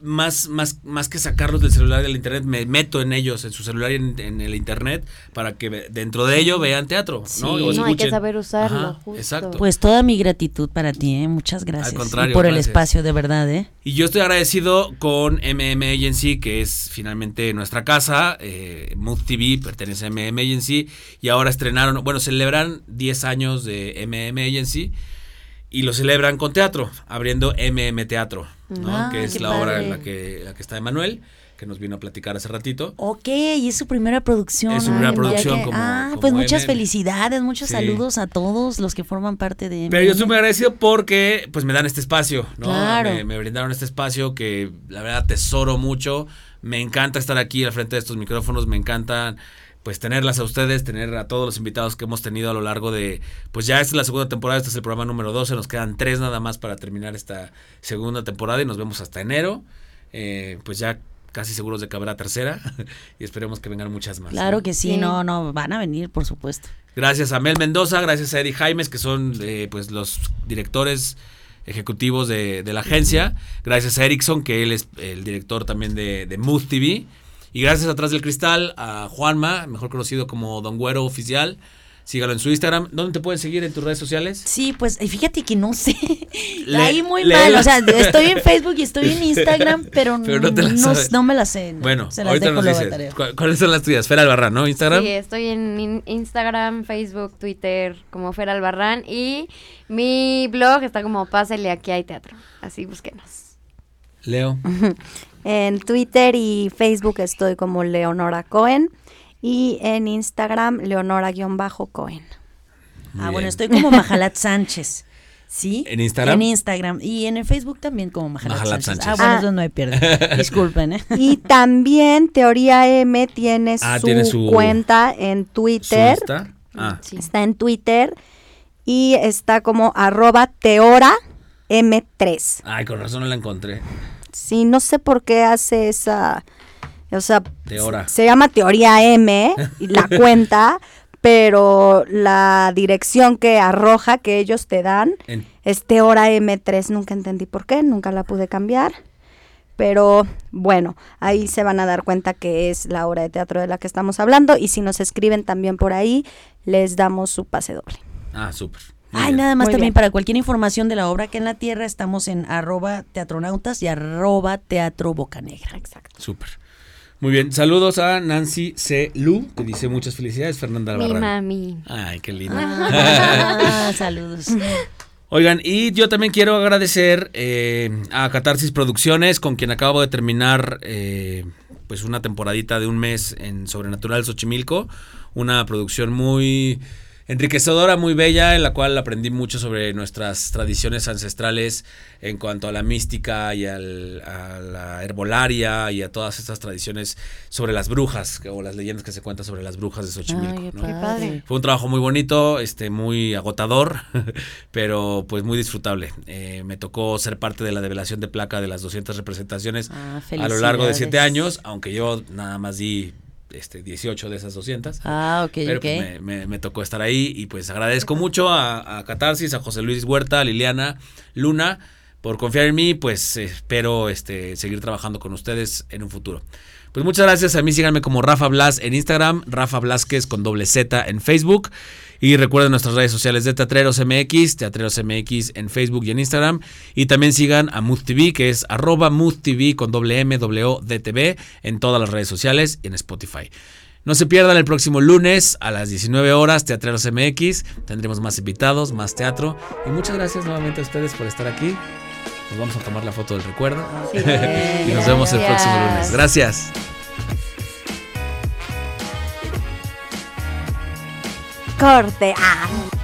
más, más, más que sacarlos del celular y del internet, me meto en ellos, en su celular y en, en el internet, para que dentro de ello vean teatro, ¿no? Sí. No, hay que saber usarlo, Ajá, justo. Exacto. Pues toda mi gratitud para ti, ¿eh? Muchas gracias. Contrario, por el espacio, de verdad, ¿eh? Y yo estoy agradecido con MM Agency, que es finalmente nuestra casa. Eh, Mood TV pertenece a MM Agency. Y ahora estrenaron, bueno, celebran 10 años de MM Agency. Y lo celebran con teatro, abriendo MM Teatro, ¿no? Ah, que es la obra en padre. la que, la que está Emanuel, que nos vino a platicar hace ratito. Ok, y es su primera producción. Es su primera Ay, producción que- como- Ah, como pues muchas MM. felicidades, muchos Sí. saludos a todos los que forman parte de Pero yo estoy muy agradecido porque pues me dan este espacio, ¿no? Claro. Me, me brindaron este espacio que la verdad tesoro mucho. Me encanta estar aquí al frente de estos micrófonos, me encantan pues tenerlas a ustedes, tener a todos los invitados que hemos tenido a lo largo de, pues ya esta es la segunda temporada, este es el programa número 12, nos quedan tres nada más para terminar esta segunda temporada y nos vemos hasta enero, Eh, pues ya casi seguros de que habrá tercera y esperemos que vengan muchas más. Claro ¿no? que sí, Sí. no, no, van a venir, por supuesto. Gracias a Mel Mendoza, gracias a Eric Jaimes, que son eh, pues los directores ejecutivos de, de la agencia. Gracias a Erickson, que él es el director también de, de Mood TV. Y gracias atrás del cristal a Juanma, mejor conocido como Don Güero Oficial. Sígalo en su Instagram. ¿Dónde te pueden seguir en tus redes sociales? Sí, pues y fíjate que no sé. Le- Ahí muy le- mal. O sea, estoy en Facebook y estoy en Instagram, pero, Pero no te la no, me la sé. no. Bueno, se las ahorita dejo nos luego de dices. tarea. ¿Cu- ¿Cuáles son las tuyas? Fer Albarrán, ¿no? Instagram. Sí, estoy en in- Instagram, Facebook, Twitter como Fer Albarrán y mi blog está como Pásele aquí hay teatro. Así búsquenos. Leo. En Twitter y Facebook estoy como Leonora Cohen y en Instagram Leonora-Cohen. Ah, bueno, estoy como Majalat Sánchez. ¿Sí? ¿En Instagram? En Instagram. Y en el Facebook también como Majalat, Majalat Sánchez. Sánchez. Ah, bueno, Ah. entonces no hay pierde. Disculpen, ¿eh? Y también Teoría M tiene, Ah, su, tiene su- cuenta en Twitter. Ah, Sí. Está en Twitter y está como arroba Teora M3. ay, con razón no la encontré. Sí, no sé por qué hace esa, o sea, Teora. se, se llama Teoría M, y la cuenta, pero la dirección que arroja, que ellos te dan, En- es Teora M3. Nunca entendí por qué, nunca la pude cambiar. Pero bueno, ahí se van a dar cuenta que es la obra de teatro de la que estamos hablando. Y si nos escriben también por ahí, les damos su pase doble. Ah, súper. Muy Ay, bien. nada más Muy también bien. para cualquier información de la obra que en la tierra estamos en arroba teatronautas y arroba teatro bocanegra. Exacto. Súper. Muy bien. Saludos a Nancy C. Lu, que dice muchas felicidades, Fernanda Mi Albarrán. mami. Ay, qué lindo. Ah, saludos. Oigan, y yo también quiero agradecer eh, a Catarsis Producciones, con quien acabo de terminar eh, pues una temporadita de un mes en Sobrenatural Xochimilco. Una producción muy enriquecedora, muy bella, en la cual aprendí mucho sobre nuestras tradiciones ancestrales en cuanto a la mística y al- a la herbolaria y a todas estas tradiciones sobre las brujas, o las leyendas que se cuentan sobre las brujas de Xochimilco. Ay, qué padre. Fue un trabajo muy bonito, este, muy agotador, pero pues muy disfrutable. Eh, me tocó ser parte de la develación de placa de las 200 representaciones Ah, a lo largo de siete años, aunque yo nada más di este, 18 de esas 200. Ah, ok, Pero pues, me, me- me tocó estar ahí y pues agradezco mucho a, a Catarsis, a José Luis Huerta, a Liliana Luna por confiar en mí, pues espero este, seguir trabajando con ustedes en un futuro. Pues muchas gracias. A mí síganme como Rafa Blas en Instagram, Rafa Blasquez con doble Z en Facebook. Y recuerden nuestras redes sociales de Teatreros MX, Teatreros MX en Facebook y en Instagram. Y también sigan a Mood TV, que es arroba Mood TV con doble M, W, DTV en todas las redes sociales y en Spotify. No se pierdan el próximo lunes a las 19 horas, Teatreros MX. Tendremos más invitados, más teatro. Y muchas gracias nuevamente a ustedes por estar aquí. Nos vamos a tomar la foto del recuerdo. y nos vemos el próximo lunes. Gracias. Corte. Ah.